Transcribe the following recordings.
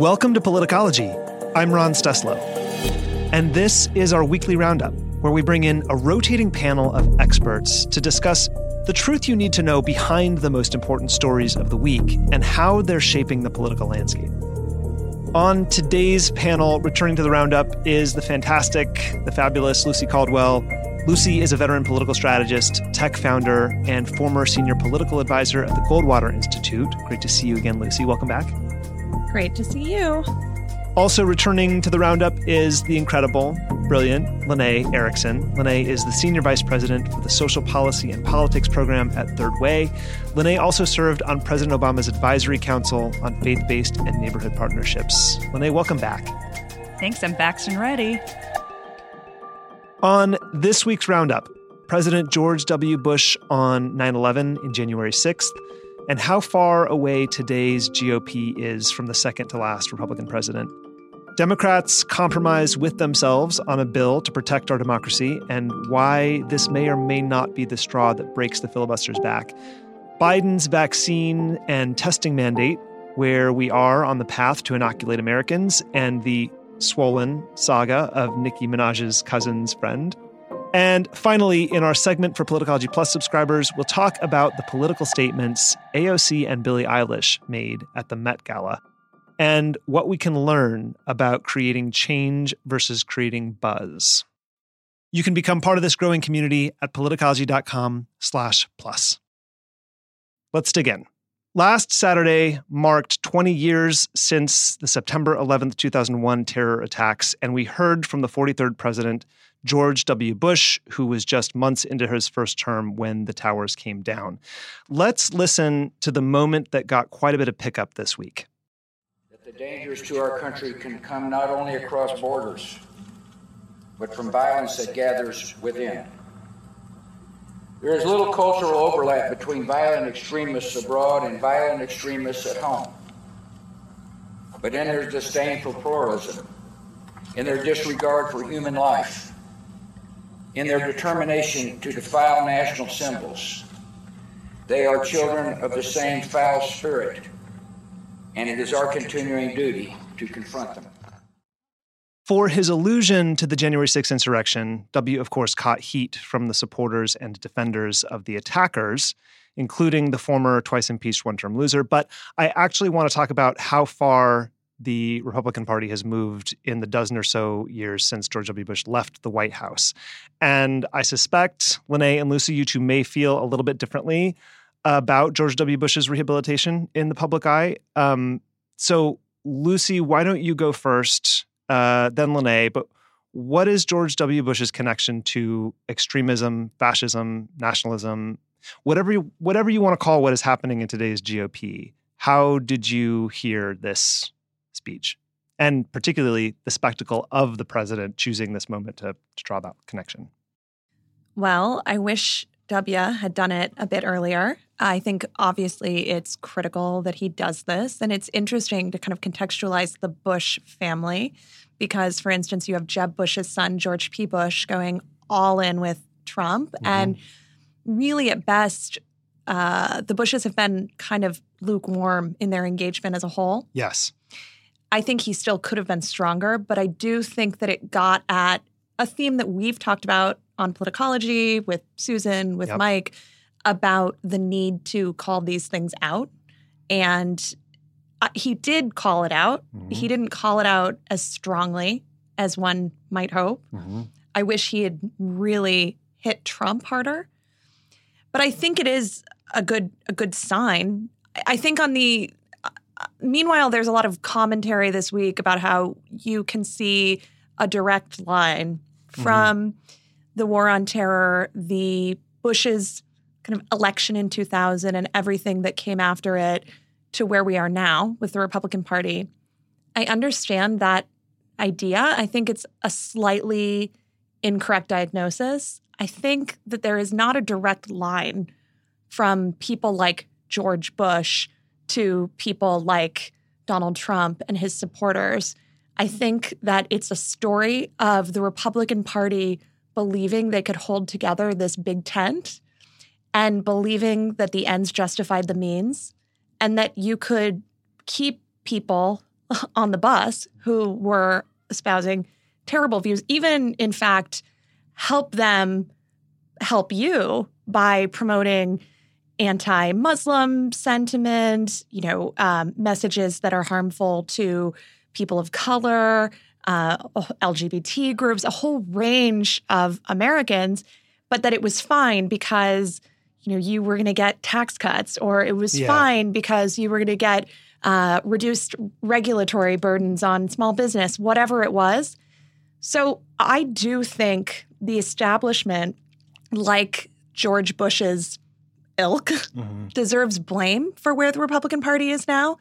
Welcome to Politicology. I'm Ron Steslow. And this is our weekly roundup, where we bring in a rotating panel of experts to discuss the truth you need to know behind the most important stories of the week and how they're shaping the political landscape. On today's panel, returning to the roundup, is the fantastic, the fabulous Lucy Caldwell. Lucy is a veteran political strategist, tech founder, and former senior political advisor at the Goldwater Institute. Great to see you again, Lucy. Welcome back. Great to see you. Also returning to the roundup is the incredible, brilliant Lanae Erickson. Lanae is the Senior Vice President for the Social Policy and Politics Program at Third Way. Lanae also served on President Obama's Advisory Council on Faith Based and Neighborhood Partnerships. Lanae, welcome back. Thanks, I'm back and ready. On this week's roundup, President George W. Bush on 9 11 in January 6th, and how far away today's GOP is from the second to last Republican president. Democrats compromise with themselves on a bill to protect our democracy and why this may or may not be the straw that breaks the filibuster's back. Biden's vaccine and testing mandate, where we are on the path to inoculate Americans, and the swollen saga of Nicki Minaj's cousin's friend. And finally, in our segment for Politicology Plus subscribers, we'll talk about the political statements AOC and Billie Eilish made at the Met Gala and what we can learn about creating change versus creating buzz. You can become part of this growing community at politicology.com slash plus. Let's dig in. Last Saturday marked 20 years since the September 11th, 2001 terror attacks, and we heard from the 43rd president George W. Bush, who was just months into his first term when the towers came down. Let's listen to the moment that got quite a bit of pickup this week. That the dangers to our country can come not only across borders, but from violence that gathers within. There is little cultural overlap between violent extremists abroad and violent extremists at home. But in their disdain for pluralism, in their disregard for human life, in their determination to defile national symbols. They are children of the same foul spirit, and it is our continuing duty to confront them. For his allusion to the January 6th insurrection, W, of course, caught heat from the supporters and defenders of the attackers, including the former twice impeached one term loser. But I actually want to talk about how far the Republican Party has moved in the dozen or so years since George W. Bush left the White House. And I suspect Lanae and Lucy, you two may feel a little bit differently about George W. Bush's rehabilitation in the public eye. Um, so, Lucy, why don't you go first, uh, then Lanae? But what is George W. Bush's connection to extremism, fascism, nationalism, whatever you, whatever you want to call what is happening in today's GOP? How did you hear this speech, and particularly the spectacle of the president choosing this moment to, to draw that connection? Well, I wish W had done it a bit earlier. I think obviously it's critical that he does this. And it's interesting to kind of contextualize the Bush family because, for instance, you have Jeb Bush's son, George P. Bush, going all in with Trump. Mm-hmm. And really, at best, uh, the Bushes have been kind of lukewarm in their engagement as a whole. Yes. I think he still could have been stronger, but I do think that it got at a theme that we've talked about on politicology with Susan, with yep. Mike, about the need to call these things out. And uh, he did call it out. Mm-hmm. He didn't call it out as strongly as one might hope. Mm-hmm. I wish he had really hit Trump harder. But I think it is a good a good sign. I think on the meanwhile, there's a lot of commentary this week about how you can see a direct line mm-hmm. from mm-hmm. the war on terror, the Bush's kind of election in 2000, and everything that came after it to where we are now with the Republican Party. I understand that idea. I think it's a slightly incorrect diagnosis. I think that there is not a direct line from people like George Bush to people like Donald Trump and his supporters. I mm-hmm. think that it's a story of the Republican Party believing they could hold together this big tent and believing that the ends justified the means and that you could keep people on the bus who were espousing terrible views, even in fact, help them help you by promoting anti-Muslim sentiment, you know, um, messages that are harmful to people of color, uh, LGBT groups, a whole range of Americans, but that it was fine because you know you were going to get tax cuts, or it was yeah. fine because you were going to get uh, reduced regulatory burdens on small business, whatever it was. So I do think the establishment, like George Bush's ilk, mm-hmm. deserves blame for where the Republican Party is now,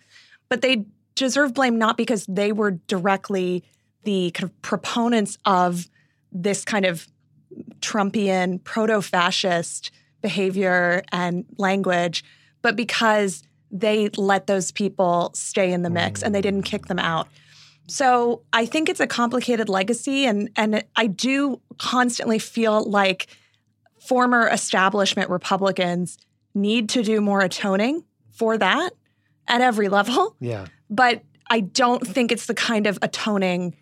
but they deserve blame not because they were directly the kind of proponents of this kind of Trumpian proto fascist behavior and language, but because they let those people stay in the mix and they didn't kick them out. So I think it's a complicated legacy, and and I do constantly feel like former establishment Republicans need to do more atoning for that at every level. Yeah. But I don't think it's the kind of atoning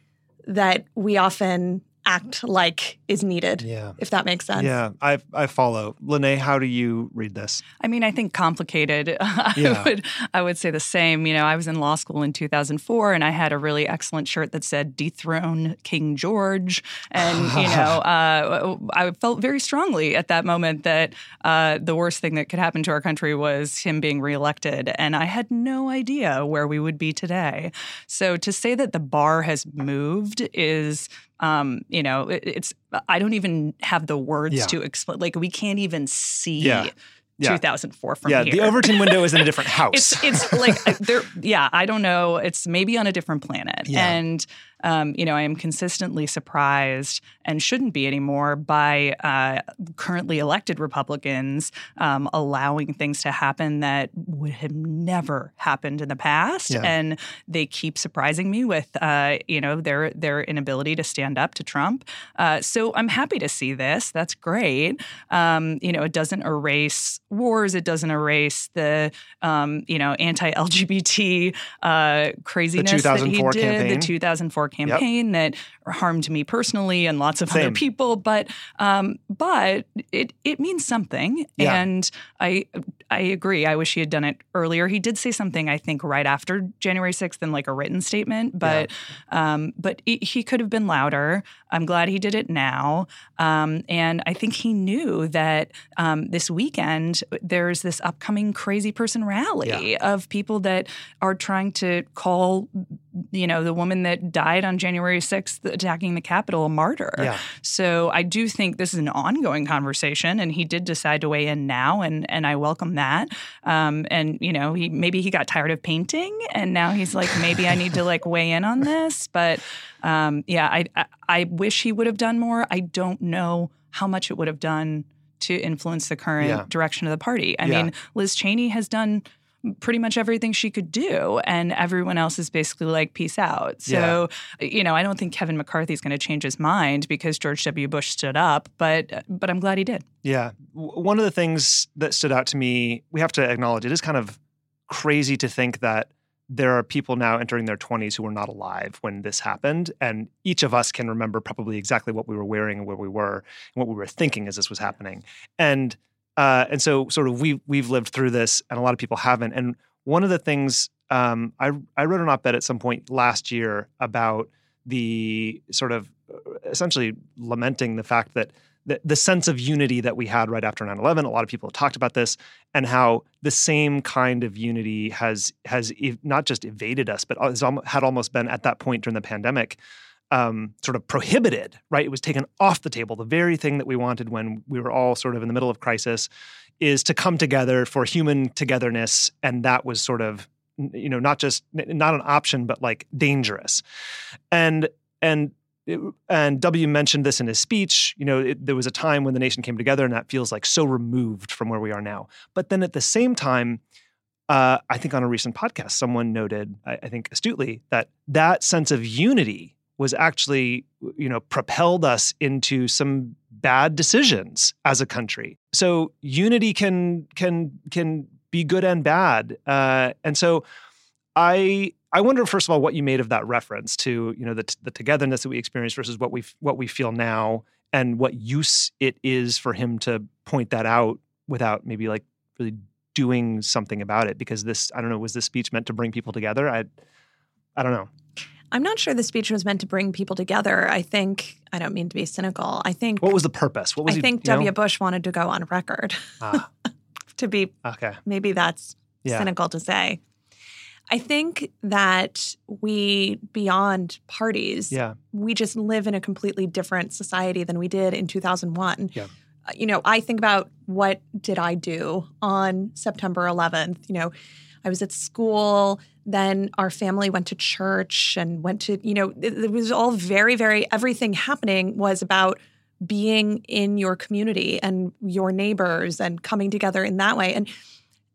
that we often act like is needed. Yeah. If that makes sense. Yeah, I I follow. Lanae, how do you read this? I mean, I think complicated. I yeah. would I would say the same. You know, I was in law school in 2004 and I had a really excellent shirt that said dethrone King George and, you know, uh, I felt very strongly at that moment that uh, the worst thing that could happen to our country was him being reelected and I had no idea where we would be today. So to say that the bar has moved is um, you know, it, it's I don't even have the words yeah. to explain. Like we can't even see. Yeah. Yeah. 2004 from yeah, here. the Overton window is in a different house. it's, it's like there. Yeah, I don't know. It's maybe on a different planet. Yeah. And um, you know, I am consistently surprised and shouldn't be anymore by uh, currently elected Republicans um, allowing things to happen that would have never happened in the past, yeah. and they keep surprising me with uh, you know their their inability to stand up to Trump. Uh, so I'm happy to see this. That's great. Um, you know, it doesn't erase wars. It doesn't erase the um, you know anti-LGBT uh, craziness that he did. Campaign. The 2004 campaign that harmed me personally and lots of Same. other people. But um, but it it means something, yeah. and I I agree. I wish he had done it earlier. He did say something I think right after January sixth in like a written statement, but yeah. um, but it, he could have been louder. I'm glad he did it now, um, and I think he knew that um, this weekend there's this upcoming crazy person rally yeah. of people that are trying to call you know the woman that died on January 6th attacking the Capitol a martyr. Yeah. So I do think this is an ongoing conversation, and he did decide to weigh in now, and and I welcome that. Um, and you know, he maybe he got tired of painting, and now he's like, maybe I need to like weigh in on this. But um, yeah, I, I I wish he would have done more. I don't know how much it would have done to influence the current yeah. direction of the party. I yeah. mean, Liz Cheney has done pretty much everything she could do and everyone else is basically like peace out. So yeah. you know i don't think kevin mccarthy's going to change his mind because george w. Bush stood up but but i'm glad he did. Yeah. One of the things that stood out to me we have to acknowledge it is kind of crazy to think that there are people now entering their 20s who were not alive when this happened and each of us can remember probably exactly what we were wearing and where we were and what we were thinking as this was happening. And uh, and so sort of we we've lived through this, and a lot of people haven't. And one of the things um, I I wrote an op-ed at some point last year about the sort of uh, essentially lamenting the fact that the, the sense of unity that we had right after 9-11 a lot of people have talked about this and how the same kind of unity has has not just evaded us but has had almost been at that point during the pandemic um, sort of prohibited, right? It was taken off the table. The very thing that we wanted when we were all sort of in the middle of crisis is to come together for human togetherness. And that was sort of, you know, not just not an option, but like dangerous. And, and, and W mentioned this in his speech. You know, it, there was a time when the nation came together, and that feels like so removed from where we are now. But then at the same time, uh, I think on a recent podcast, someone noted, I, I think astutely, that that sense of unity was actually you know propelled us into some bad decisions as a country so unity can can can be good and bad uh, and so i I wonder, first of all, what you made of that reference to you know the the togetherness that we experience versus what we what we feel now, and what use it is for him to point that out without maybe like really doing something about it. Because this, I don't know, was this speech meant to bring people together? I, I don't know. I'm not sure the speech was meant to bring people together. I think I don't mean to be cynical. I think what was the purpose? What was I he, think W. Know? Bush wanted to go on record. Ah. to be okay. Maybe that's yeah. cynical to say. I think that we, beyond parties, yeah. we just live in a completely different society than we did in 2001. Yeah. Uh, you know, I think about what did I do on September 11th? You know, I was at school. Then our family went to church and went to, you know, it, it was all very, very, everything happening was about being in your community and your neighbors and coming together in that way. And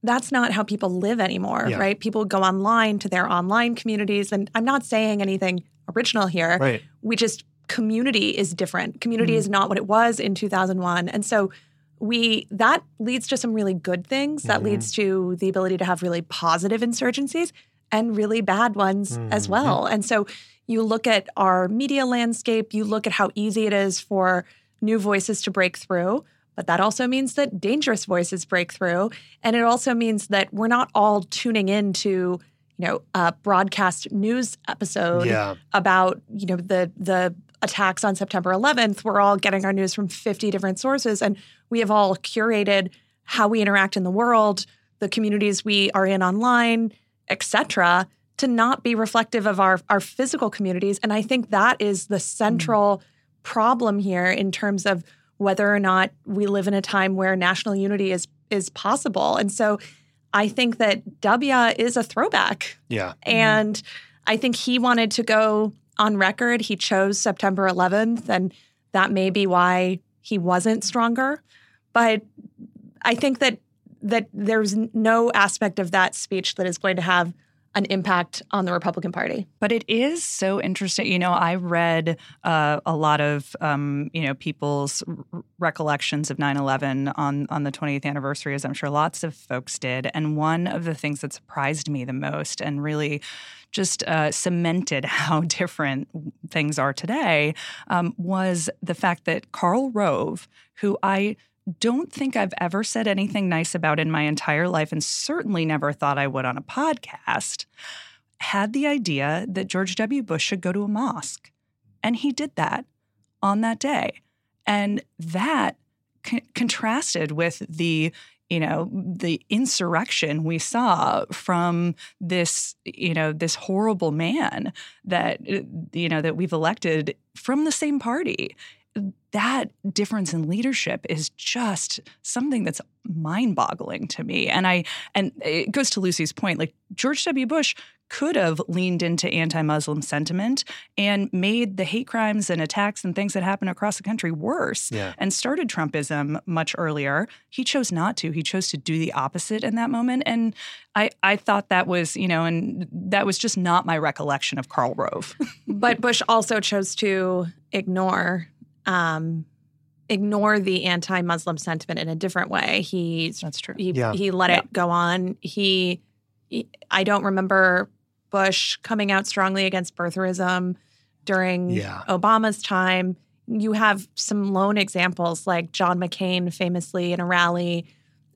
that's not how people live anymore, yeah. right? People go online to their online communities. And I'm not saying anything original here. Right. We just, community is different. Community mm-hmm. is not what it was in 2001. And so we, that leads to some really good things. That mm-hmm. leads to the ability to have really positive insurgencies and really bad ones mm-hmm. as well. And so you look at our media landscape, you look at how easy it is for new voices to break through. But that also means that dangerous voices break through. And it also means that we're not all tuning into, you know, a broadcast news episode yeah. about, you know, the the attacks on September 11th. We're all getting our news from 50 different sources. And we have all curated how we interact in the world, the communities we are in online, etc., to not be reflective of our, our physical communities. And I think that is the central mm. problem here in terms of whether or not we live in a time where national unity is is possible. And so I think that W is a throwback. Yeah. And mm-hmm. I think he wanted to go on record. He chose September 11th, and that may be why he wasn't stronger. But I think that that there's no aspect of that speech that is going to have an impact on the Republican Party. But it is so interesting. You know, I read uh, a lot of um, you know people's r- recollections of 9/11 on on the 20th anniversary, as I'm sure lots of folks did. And one of the things that surprised me the most, and really just uh, cemented how different things are today, um, was the fact that Karl Rove, who I don't think I've ever said anything nice about in my entire life, and certainly never thought I would on a podcast, had the idea that George W. Bush should go to a mosque. And he did that on that day. And that contrasted with the you know the insurrection we saw from this you know this horrible man that you know that we've elected from the same party that difference in leadership is just something that's mind-boggling to me. And i and it goes to lucy's point like george w. Bush could have leaned into anti-muslim sentiment and made the hate crimes and attacks and things that happen across the country worse yeah. and started trumpism much earlier. He chose not to. He chose to do the opposite in that moment. And i i thought that was you know and that was just not my recollection of karl rove. But bush also chose to ignore um, ignore the anti-Muslim sentiment in a different way. He that's true. He, yeah. he let yeah. it go on. He, he, I don't remember Bush coming out strongly against birtherism during yeah. Obama's time. You have some lone examples like John McCain famously in a rally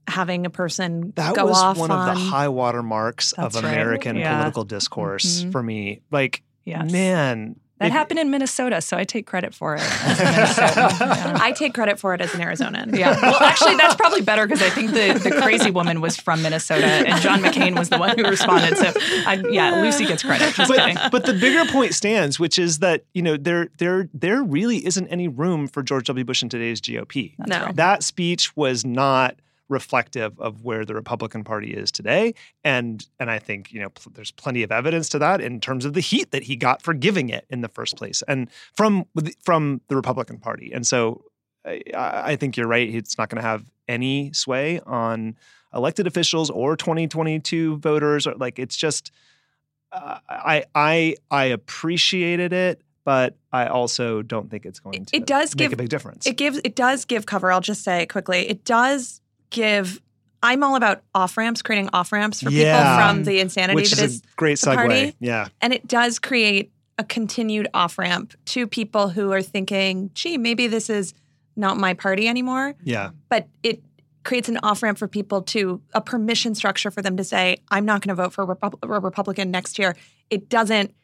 having a person that go was off one on, of the high water marks of right. American yeah. political discourse mm-hmm. for me. Like, yes. man, that it, happened in Minnesota, so I take credit for it. yeah. I take credit for it as an Arizonan. Yeah. Well, actually, that's probably better because I think the, the crazy woman was from Minnesota, and John McCain was the one who responded. So, I, yeah, Lucy gets credit. Just but, kidding. but the bigger point stands, which is that you know there there there really isn't any room for George W. Bush in today's GOP. That's no, right. that speech was not reflective of where the Republican Party is today. And and I think you know pl- there's plenty of evidence to that in terms of the heat that he got for giving it in the first place, and from from the Republican Party. And so I, I think you're right. It's not going to have any sway on elected officials or 2022 voters. Or like it's just. Uh, I I I appreciated it, but I also don't think it's going to. It does make give a big difference. It gives. It does give cover. I'll just say quickly. It does give I'm all about off ramps, creating off ramps for yeah. people from the insanity Which that is, is a great segue. Party. Yeah. And it does create a continued off ramp to people who are thinking, gee, maybe this is not my party anymore. Yeah. But it creates an off ramp for people to a permission structure for them to say, I'm not going to vote for a, Repu- a Republican next year. It doesn't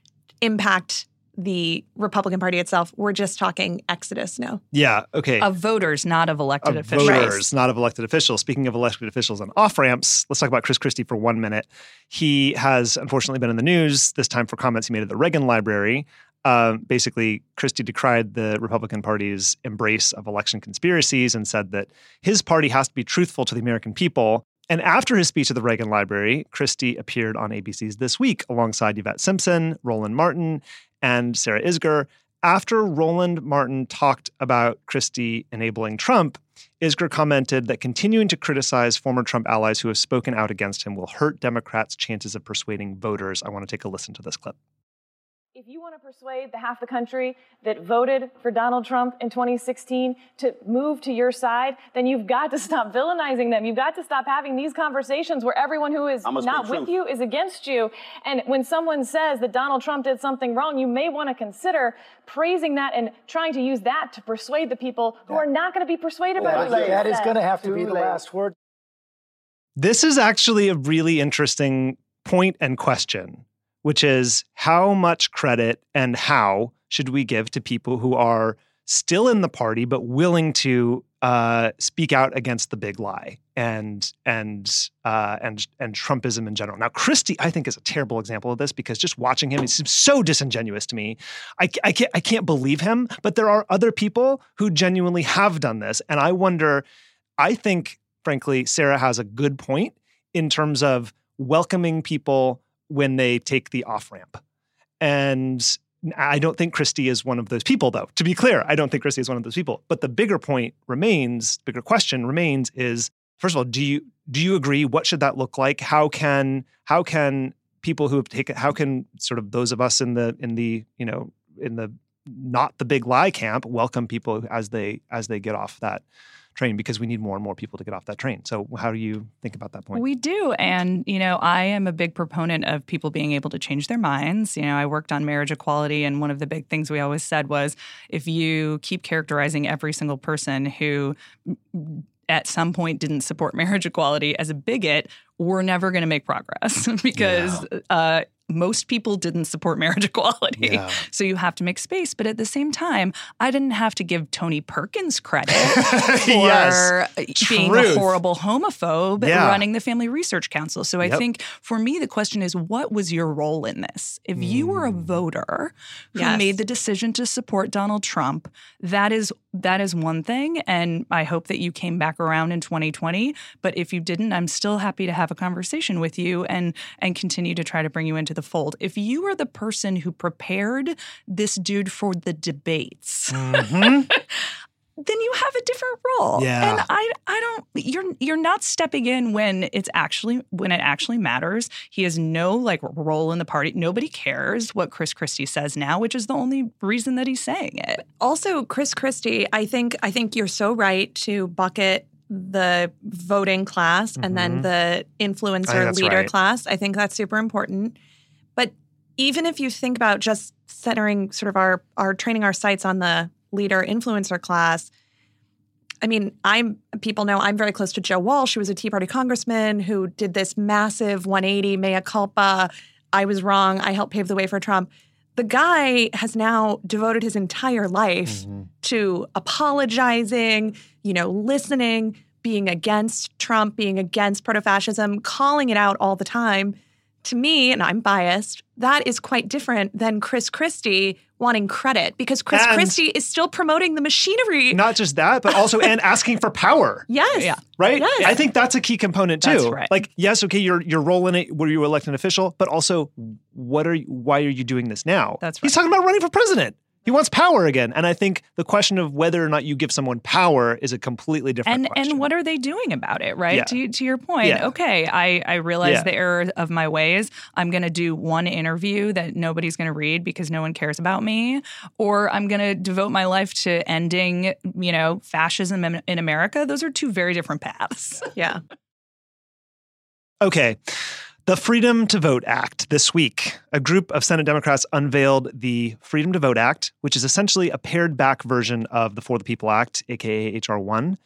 impact the Republican Party itself. We're just talking exodus now. Yeah. Okay. Of voters, not of elected of officials. Voters, not of elected officials. Speaking of elected officials and off ramps, let's talk about Chris Christie for one minute. He has unfortunately been in the news this time for comments he made at the Reagan Library. Uh, basically, Christie decried the Republican Party's embrace of election conspiracies and said that his party has to be truthful to the American people. And after his speech at the Reagan Library, Christie appeared on ABC's This Week alongside Yvette Simpson, Roland Martin, and Sarah Isgur. After Roland Martin talked about Christie enabling Trump, Isgur commented that continuing to criticize former Trump allies who have spoken out against him will hurt Democrats' chances of persuading voters. I want to take a listen to this clip. If you want to persuade the half the country that voted for Donald Trump in 2016 to move to your side, then you've got to stop villainizing them. You've got to stop having these conversations where everyone who is not with you is against you. And when someone says that Donald Trump did something wrong, you may want to consider praising that and trying to use that to persuade the people who are not going to be persuaded by what you That is going to have to be the last word. This is actually a really interesting point and question which is how much credit and how should we give to people who are still in the party but willing to uh, speak out against the big lie and and uh, and and Trumpism in general. Now, Christie, I think, is a terrible example of this because just watching him, he seems so disingenuous to me. I, I can't I can't believe him. But there are other people who genuinely have done this, and I wonder. I think, frankly, Sarah has a good point in terms of welcoming people when they take the off ramp. And I don't think Christie is one of those people, though. To be clear, I don't think Christie is one of those people. But the bigger point remains, bigger question remains is first of all, do you do you agree? What should that look like? How can how can people who have taken how can sort of those of us in the in the you know in the not the big lie camp welcome people as they as they get off that train because we need more and more people to get off that train. So how do you think about that point? We do. And, you know, I am a big proponent of people being able to change their minds. You know, I worked on marriage equality and one of the big things we always said was if you keep characterizing every single person who at some point didn't support marriage equality as a bigot, we're never going to make progress because yeah. uh, most people didn't support marriage equality. Yeah. So you have to make space. But at the same time, I didn't have to give Tony Perkins credit for yes. being Truth. a horrible homophobe yeah. running the Family Research Council. So I yep. think for me, the question is what was your role in this? If mm. you were a mm. voter who yes. made the decision to support Donald Trump, that is that is one thing. And I hope that you came back around in 2020. But if you didn't, I'm still happy to have a conversation with you and and continue to try to bring you into the fold. If you were the person who prepared this dude for the debates, mm-hmm. then you have a different role. Yeah. And I I don't you're you're not stepping in when it's actually when it actually matters. He has no like role in the party. Nobody cares what Chris Christie says now, which is the only reason that he's saying it. Also, Chris Christie, I think I think you're so right to bucket the voting class mm-hmm. and then mm-hmm. the influencer leader right. class. I think that's super important. But even if you think about just centering sort of our our training our sights on the leader influencer class, I mean, I'm people know I'm very close to Joe Walsh, who was a Tea Party congressman who did this massive 180 mea culpa. I was wrong. I helped pave the way for Trump. The guy has now devoted his entire life mm-hmm. to apologizing, you know, listening, being against Trump, being against proto fascism, calling it out all the time to me, and I'm biased, that is quite different than Chris Christie wanting credit because Chris and Christie is still promoting the machinery. Not just that, but also and asking for power. Yes. Yeah. Right? Yes. I think that's a key component too. That's right. Like, yes, okay, you're you're rolling it where you elect an official, but also what are you why are you doing this now? That's right. He's talking about running for president. He wants power again. And I think the question of whether or not you give someone power is a completely different and, question. And what are they doing about it, right? Yeah. To, to your point, yeah. okay, I, I realize yeah. the error of my ways. I'm going to do one interview that nobody's going to read because no one cares about me. Or I'm going to devote my life to ending, you know, fascism in, in America. Those are two very different paths. yeah. Okay. The Freedom to Vote Act. This week, a group of Senate Democrats unveiled the Freedom to Vote Act, which is essentially a pared back version of the For the People Act, aka H.R. 1.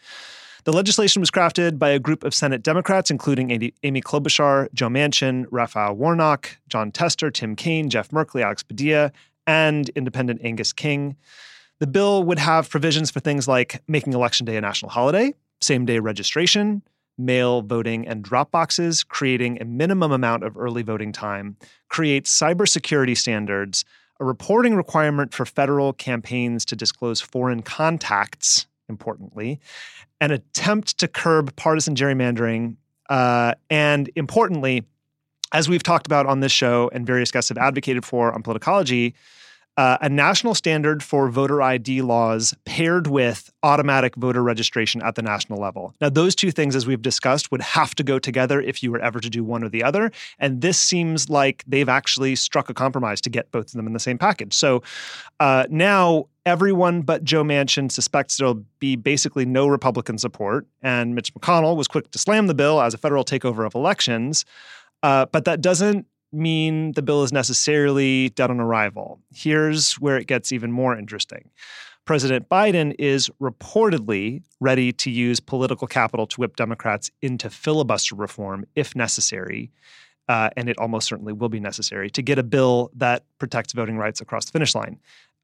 The legislation was crafted by a group of Senate Democrats, including Amy Klobuchar, Joe Manchin, Raphael Warnock, Jon Tester, Tim Kaine, Jeff Merkley, Alex Padilla, and independent Angus King. The bill would have provisions for things like making Election Day a national holiday, same day registration, mail voting and drop boxes, creating a minimum amount of early voting time, creates cybersecurity standards, a reporting requirement for federal campaigns to disclose foreign contacts, importantly, an attempt to curb partisan gerrymandering, uh, and importantly, as we've talked about on this show and various guests have advocated for on Politicology, uh, a national standard for voter ID laws paired with automatic voter registration at the national level. Now, those two things, as we've discussed, would have to go together if you were ever to do one or the other. And this seems like they've actually struck a compromise to get both of them in the same package. So uh, now everyone but Joe Manchin suspects there'll be basically no Republican support. And Mitch McConnell was quick to slam the bill as a federal takeover of elections. Uh, but that doesn't mean the bill is necessarily dead on arrival. Here's where it gets even more interesting. President Biden is reportedly ready to use political capital to whip Democrats into filibuster reform if necessary. Uh, and it almost certainly will be necessary to get a bill that protects voting rights across the finish line.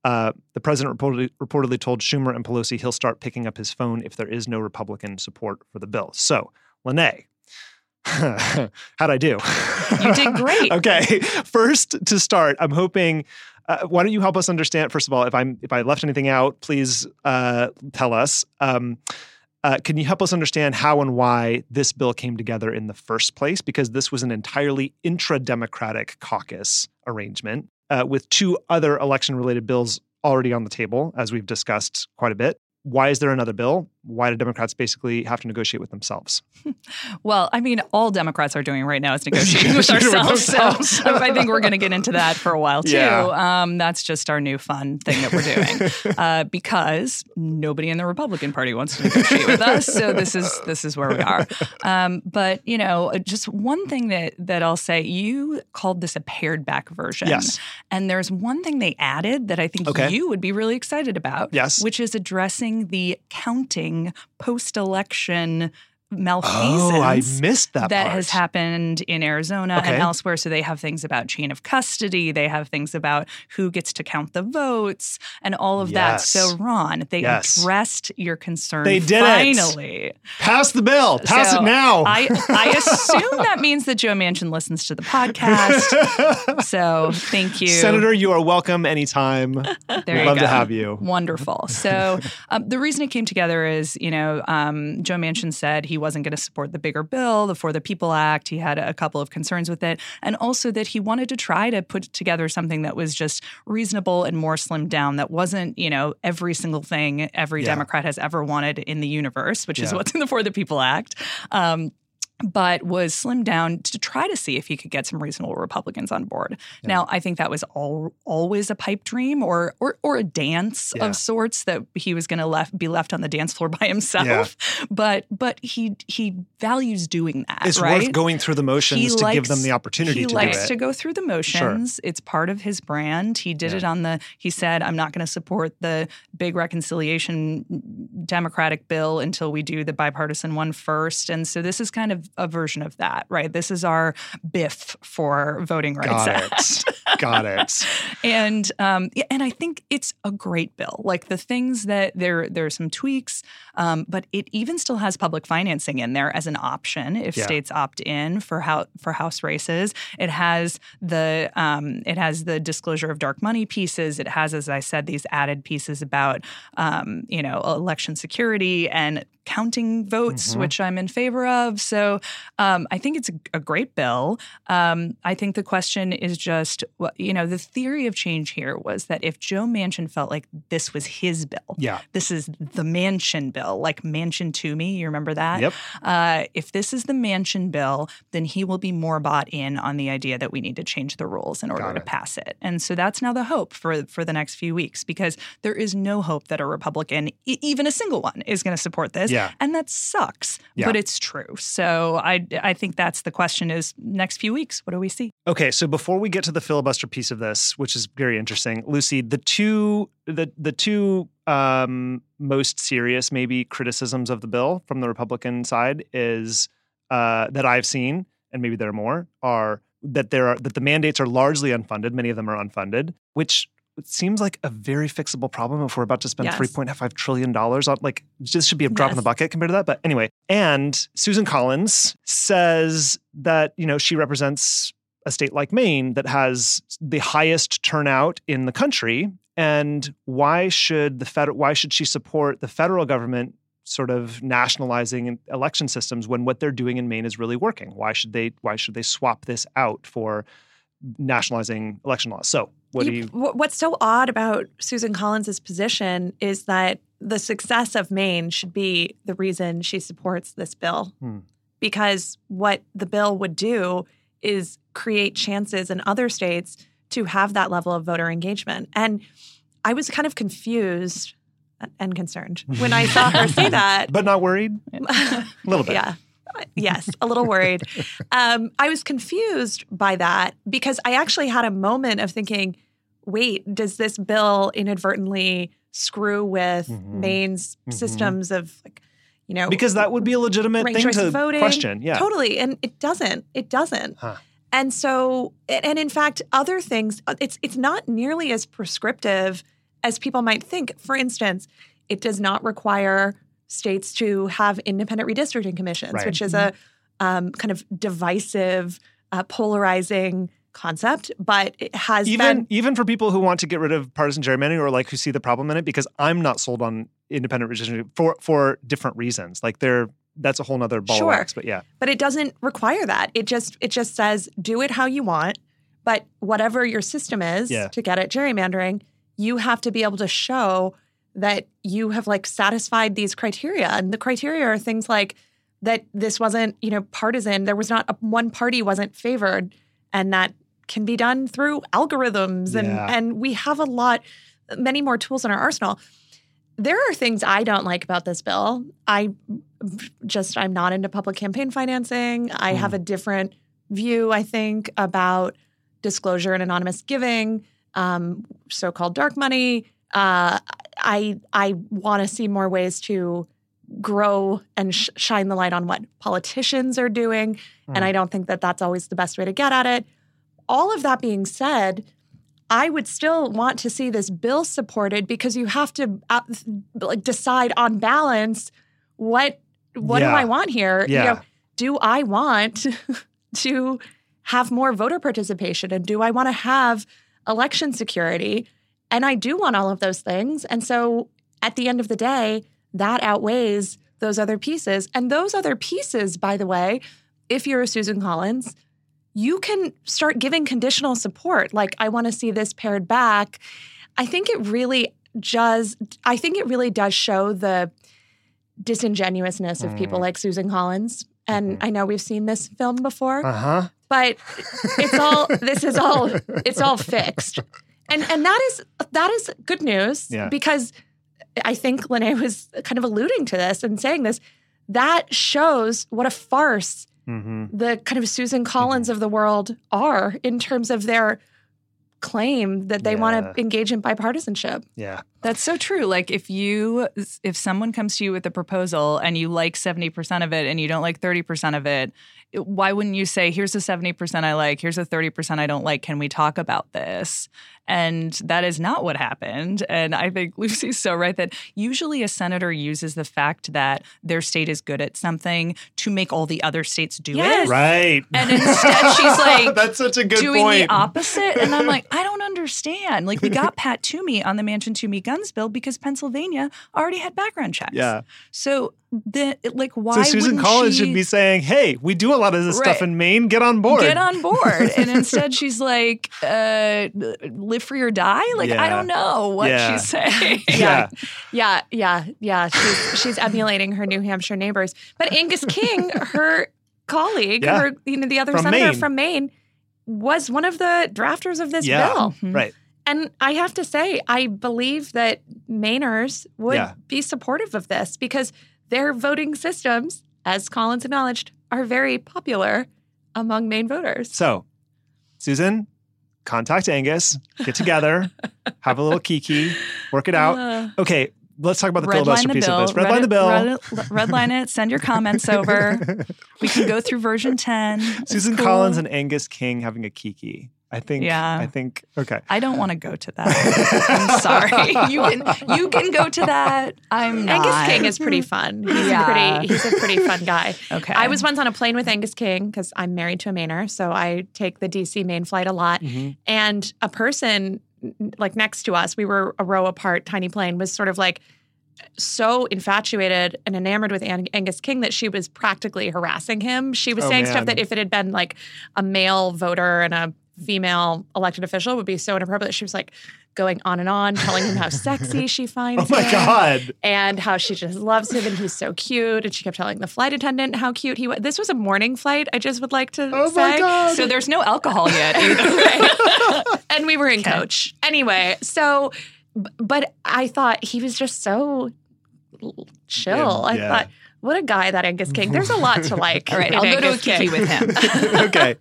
Uh, the president reportedly, reportedly told Schumer and Pelosi he'll start picking up his phone if there is no Republican support for the bill. So, Lanae, How'd I do? You did great. okay. First, to start, I'm hoping. Uh, why don't you help us understand? First of all, if I'm if I left anything out, please uh, tell us. Um, uh, can you help us understand how and why this bill came together in the first place? Because this was an entirely intra-democratic caucus arrangement uh, with two other election-related bills already on the table, as we've discussed quite a bit why is there another bill? Why do Democrats basically have to negotiate with themselves? well, I mean, all Democrats are doing right now is negotiating with ourselves. With so I think we're going to get into that for a while too. Yeah. Um, that's just our new fun thing that we're doing uh, because nobody in the Republican Party wants to negotiate with us. So this is this is where we are. Um, but you know, just one thing that that I'll say, you called this a pared back version. Yes. And there's one thing they added that I think okay. you would be really excited about. Yes. Which is addressing the counting post election malfeasance. Oh, I missed that. That part. has happened in Arizona okay. and elsewhere. So they have things about chain of custody. They have things about who gets to count the votes and all of yes. that. So Ron, they yes. addressed your concern. They did finally. It. Pass the bill. Pass so it now. I, I assume that means that Joe Manchin listens to the podcast. so thank you, Senator. You are welcome anytime. There We'd love go. to have you. Wonderful. So um, the reason it came together is, you know, um, Joe Manchin said he wasn't going to support the bigger bill, the For the People Act. He had a couple of concerns with it. And also that he wanted to try to put together something that was just reasonable and more slimmed down, that wasn't, you know, every single thing every yeah. Democrat has ever wanted in the universe, which yeah. is what's in the For the People Act. Um, but was slimmed down to try to see if he could get some reasonable Republicans on board. Yeah. Now, I think that was all, always a pipe dream or or, or a dance yeah. of sorts that he was going to left, be left on the dance floor by himself. Yeah. But but he he values doing that. It's right? worth going through the motions he to likes, give them the opportunity he to likes to go through the motions. Sure. It's part of his brand. He did it on the. He said, "I'm not going to support the big reconciliation mm, Democratic bill until we do the bipartisan one first. And so this is kind of a version of that, right? This is our biff for Voting Rights Got Act. It. Got it. and um, and I think it's a great bill. Like the things that there there are some tweaks, um, but it even still has public financing in there as an option if yeah. states opt in for how for House races. It has the um, it has the disclosure of dark money pieces. It has, as I said, these added pieces about um, you know election security and counting votes, mm-hmm. which I'm in favor of. So um, I think it's a, a great bill. Um, I think the question is just, you know, the theory of change here was that if Joe Manchin felt like this was his bill, yeah, this is the Manchin bill, like Manchin Toomey. You remember that? Yep. Uh, if this is the Manchin bill, then he will be more bought in on the idea that we need to change the rules in order to pass it. And so that's now the hope for for the next few weeks because there is no hope that a Republican, e- even a single one, is going to support this. Yeah. And that sucks, yeah. but it's true. So So I I think that's the question is next few weeks, what do we see? Okay, so before we get to the filibuster piece of this, which is very interesting, Lucy, the two the the two um, most serious maybe criticisms of the bill from the Republican side is uh, that I've seen, and maybe there are more, are that there are that the mandates are largely unfunded. Many of them are unfunded, which seems like a very fixable problem if we're about to spend Yes. $3.5 trillion on like this should be a drop in the bucket compared to that but anyway and susan collins says that you know she represents a state like maine that has the highest turnout in the country and why should the fed why should she support the federal government sort of nationalizing election systems when what they're doing in maine is really working why should they why should they swap this out for nationalizing election laws so what do you What's so odd about Susan Collins's position is that the success of Maine should be the reason she supports this bill. Hmm. Because what the bill would do is create chances in other states to have that level of voter engagement. And I was kind of confused and concerned when I saw her say that. but not worried a little bit Yeah. Yes, a little worried. Um, I was confused by that because I actually had a moment of thinking, wait, does this bill inadvertently screw with Mhm. Maine's Mhm. systems of like, you know, because that would be a legitimate thing to voting? question yeah Totally. And it doesn't. It doesn't. Huh. And so, and in fact, other things, uh, it's it's not nearly as prescriptive as people might think. For instance, it does not require states to have independent redistricting commissions, Right. which is a um, kind of divisive, uh, polarizing concept, but it has even been. even for people who want to get rid of partisan gerrymandering or like who see the problem in it because i'm not sold on independent redistricting for for different reasons like they're that's a whole nother ball Sure. of wax but yeah but it doesn't require that. It just it just says do it how you want, but whatever your system is Yeah. to get at gerrymandering, you have to be able to show that you have like satisfied these criteria. And the criteria are things like that this wasn't, you know, partisan. There was not a, one party wasn't favored and that can be done through algorithms and Yeah. and we have a lot many more tools in our arsenal. There are things I don't like about this bill. I just I'm not into public campaign financing. I Hmm. have a different view, I think, about disclosure and anonymous giving, um, so-called dark money. Uh, I I want to see more ways to grow and sh- shine the light on what politicians are doing, and Hmm. I don't think that that's always the best way to get at it. All of that being said, I would still want to see this bill supported because you have to uh, like decide on balance what what do I want here? You know, do I want to have more voter participation and do I want to have election security? And I do want all of those things. And so at the end of the day, that outweighs those other pieces. And those other pieces, by the way, if you're a Susan Collins, you can start giving conditional support. Like, I want to see this pared back. I think it really does. I think it really does show the disingenuousness of people Mm. like Susan Collins. And I know we've seen this film before, uh-huh but it's all this is all it's all fixed. And and that is that is good news Yeah. because I think Lanae was kind of alluding to this and saying this. That shows what a farce hmm the kind of Susan Collins of the world are in terms of their claim that they Yeah. want to engage in bipartisanship. yeah That's so true. Like if you if someone comes to you with a proposal and you like 70% of it and you don't like 30% of it, why wouldn't you say here's the 70% I like, here's the 30% I don't like, can we talk about this? And that is not what happened. And I think Lucy's so right that usually a senator uses the fact that their state is good at something to make all the other states do Yes. it. right And instead she's like that's such a good doing point the opposite. And I'm like, I don't understand. Like we got Pat Toomey on the Manchin Toomey guns bill because Pennsylvania already had background checks. yeah So the like why so susan collins she should be saying hey we do a lot of this stuff in maine get on board Get on board. and instead she's like, uh, live free or die. Like Yeah. I don't know what Yeah. she's saying. yeah Yeah, yeah, yeah. She's she's emulating her New Hampshire neighbors. But Angus King, her colleague, Yeah. her you know the other From senator Maine. from Maine, was one of the drafters of this bill. Right And I have to say, I believe that Mainers would Yeah. be supportive of this because their voting systems, as Collins acknowledged, are very popular among Maine voters. So, Susan, contact Angus, get together, have a little kiki, work it out. Uh, Okay, let's talk about the filibuster the piece bill. of this. Redline Red- the bill. Red, redline it. Send your comments over. we can go through version 10. Susan cool. Collins and Angus King having a kiki. I think. Yeah. I think. Okay. I don't want to go to that. I'm sorry. You can you can go to that. I'm not. Angus King is pretty fun. He's Yeah. a pretty he's a pretty fun guy. Okay. I was once on a plane with Angus King because I'm married to a Mainer, so I take the DC Maine flight a lot. Mhm. And a person like next to us, we were a row apart, tiny plane, was sort of like so infatuated and enamored with Ang- Angus King that she was practically harassing him. She was Oh, saying man. stuff that if it had been like a male voter and a female elected official would be so inappropriate. She was like going on and on, telling him how sexy she finds him. Oh my him God. and how she just loves him and he's so cute. And she kept telling the flight attendant how cute he was. This was a morning flight, I just would like to Oh say. my God. so there's no alcohol yet either. And we were in Okay. coach. Anyway, so, but I thought he was just so chill. Yeah, I yeah. thought, what a guy that Angus King. There's a lot to like. All right, I'll go to a Angus kiki King. with him. okay.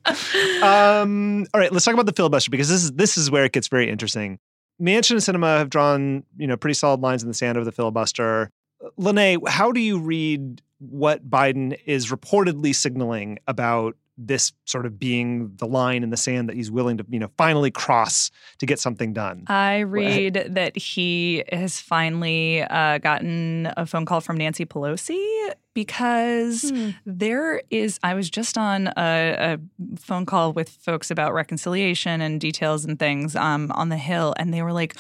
Um, all right, let's talk about the filibuster because this is this is where it gets very interesting. Manchin and Sinema have drawn, you know, pretty solid lines in the sand over the filibuster. Lanae, how do you read what Biden is reportedly signaling about this sort of being the line in the sand that he's willing to, you know, finally cross to get something done? I read that he has finally uh, gotten a phone call from Nancy Pelosi because Hmm. there is. I was just on a, a phone call with folks about reconciliation and details and things um, on the Hill, and they were like,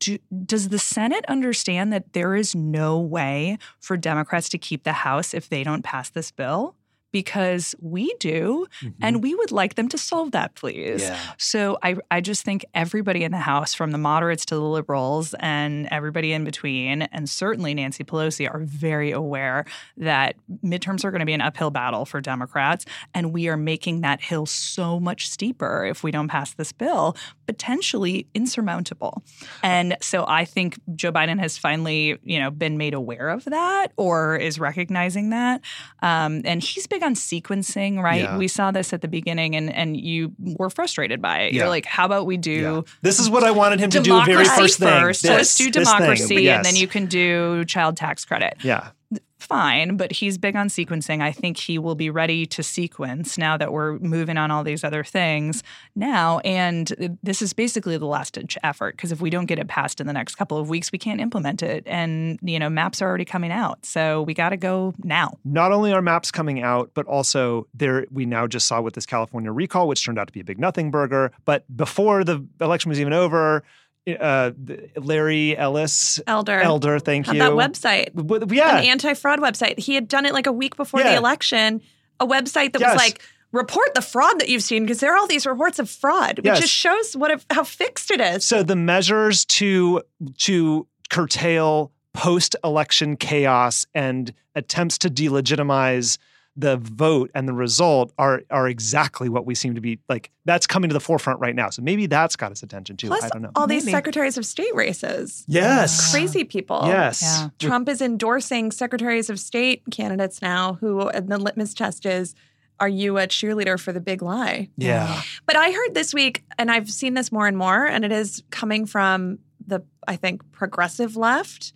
do, does the Senate understand that there is no way for Democrats to keep the House if they don't pass this bill? Because we do, and we would like them to solve that, please. Yeah. So I, I just think everybody in the House, from the moderates to the liberals and everybody in between, and certainly Nancy Pelosi, are very aware that midterms are going to be an uphill battle for Democrats. And we are making that hill so much steeper if we don't pass this bill, potentially insurmountable. And so I think Joe Biden has finally, you know, been made aware of that or is recognizing that. Um, and he's big on sequencing, right? Yeah. We saw this at the beginning and and you were frustrated by it. Yeah. You're like, how about we do Yeah. This is what I wanted him to do very first thing. first? This, Let's do democracy yes. and then you can do child tax credit. Yeah. Fine, but he's big on sequencing. I think he will be ready to sequence now that we're moving on all these other things now. And this is basically the last ditch effort because if we don't get it passed in the next couple of weeks, we can't implement it. And, you know, maps are already coming out. So we got to go now. not only are maps coming out, but also there we now just saw with this California recall, which turned out to be a big nothing burger. But before the election was even over, uh, Larry Ellis, Elder. Elder, thank you. that website. W- Yeah, an anti-fraud website. He had done it like a week before Yeah. the election. A website that Yes. was like, report the fraud that you've seen because there are all these reports of fraud, which Yes. just shows what a, how fixed it is. so the measures to to curtail post-election chaos and attempts to delegitimize the vote and the result are are exactly what we seem to be like. That's coming to the forefront right now. So maybe that's got his attention too. Plus, I don't know. all these Maybe. secretaries of state races. yes, Crazy people. yes. Yeah. Trump is endorsing secretaries of state candidates now who and the litmus test is are you a cheerleader for the big lie? Yeah. But I heard this week, and I've seen this more and more, and it is coming from the, I think, progressive left.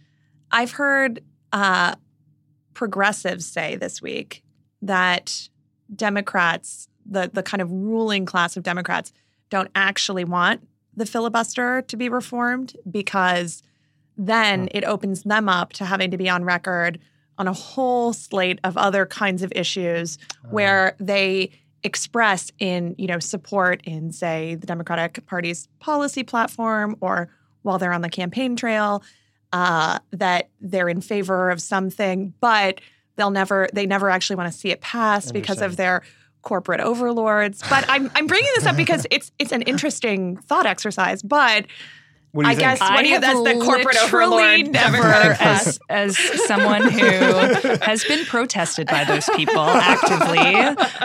I've heard uh, progressives say this week that Democrats, the, the kind of ruling class of Democrats, don't actually want the filibuster to be reformed because then it opens them up to having to be on record on a whole slate of other kinds of issues where they express in you know support in say the democratic party's policy platform or while they're on the campaign trail uh, that they're in favor of something but they'll never they never actually want to see it pass because of their corporate overlords but i'm i'm bringing this up because it's it's an interesting thought exercise but What do you I think? guess- What do you- have that's the corporate literally overlord never, as, as someone who has been protested by those people actively.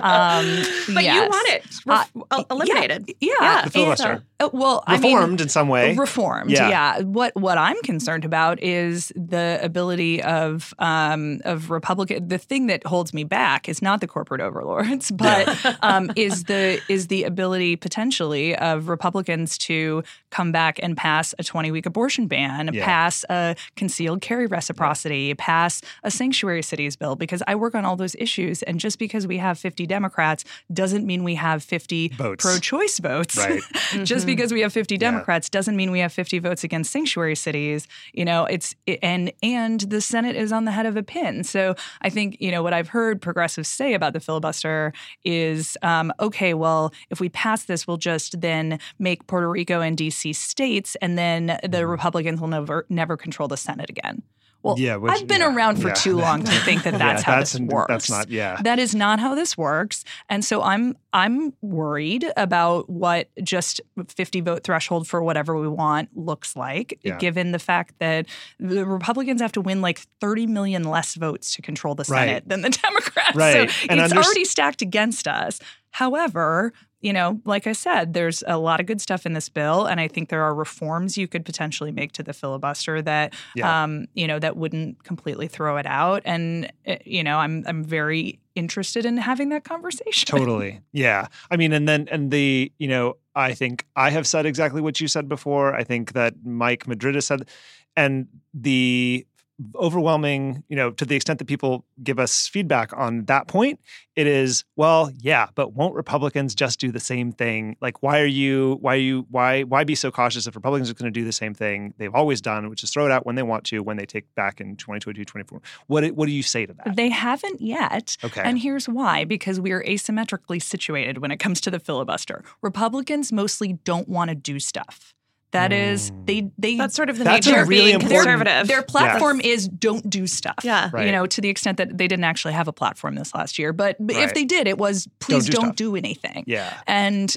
Um, but you want it Uh, ref- el- eliminated Yeah, Yeah. the filibuster. Uh, well, reformed I mean, in some way. Reformed, yeah. yeah. What what I'm concerned about is the ability of um, of Republican. The thing that holds me back is not the corporate overlords, but um, is the is the ability potentially of Republicans to come back and pass a 20 week abortion ban, yeah. pass a concealed carry reciprocity, yeah. pass a sanctuary cities bill. Because I work on all those issues, and just because we have 50 Democrats doesn't mean we have 50 pro choice votes. Right. just. Because we have 50 Democrats yeah. doesn't mean we have 50 votes against sanctuary cities. You know, it's and and the Senate is on the head of a pin. So I think you know what I've heard progressives say about the filibuster is um, okay. Well, if we pass this, we'll just then make Puerto Rico and DC states, and then the mm-hmm. Republicans will never never control the Senate again. Well, yeah, which, I've been yeah, around for yeah. too long to think that that's yeah, how that's, this works. That's not, yeah. That is not how this works. And so I'm I'm worried about what just 50 vote threshold for whatever we want looks like, given the fact that the Republicans have to win like 30 million less votes to control the Senate right. than the Democrats. Right. So and it's under- already stacked against us. However, you know, like I said, there's a lot of good stuff in this bill, and I think there are reforms you could potentially make to the filibuster that, yeah. um, you know, that wouldn't completely throw it out. And eh, you know, I'm I'm very interested in having that conversation. Totally, yeah. I mean, and then and the you know, I think I have said exactly what you said before. I think that Mike Madrid has said, and the overwhelming, you know, to the extent that people give us feedback on that point, it is, well, yeah, but won't Republicans just do the same thing? Like, why are you, why are you, why, why be so cautious if Republicans are going to do the same thing they've always done, which is throw it out when they want to, when they take back in 2022, 24? What, what do you say to that? They haven't yet. Okay. And here's why because we are asymmetrically situated when it comes to the filibuster. Republicans mostly don't want to do stuff. That is, hmm. they they. That's sort of the That's nature of really being conservative. Their platform yes. is don't do stuff. Yeah, right. you know, to the extent that they didn't actually have a platform this last year, but right. if they did, it was please don't do, don't do anything. Yeah, and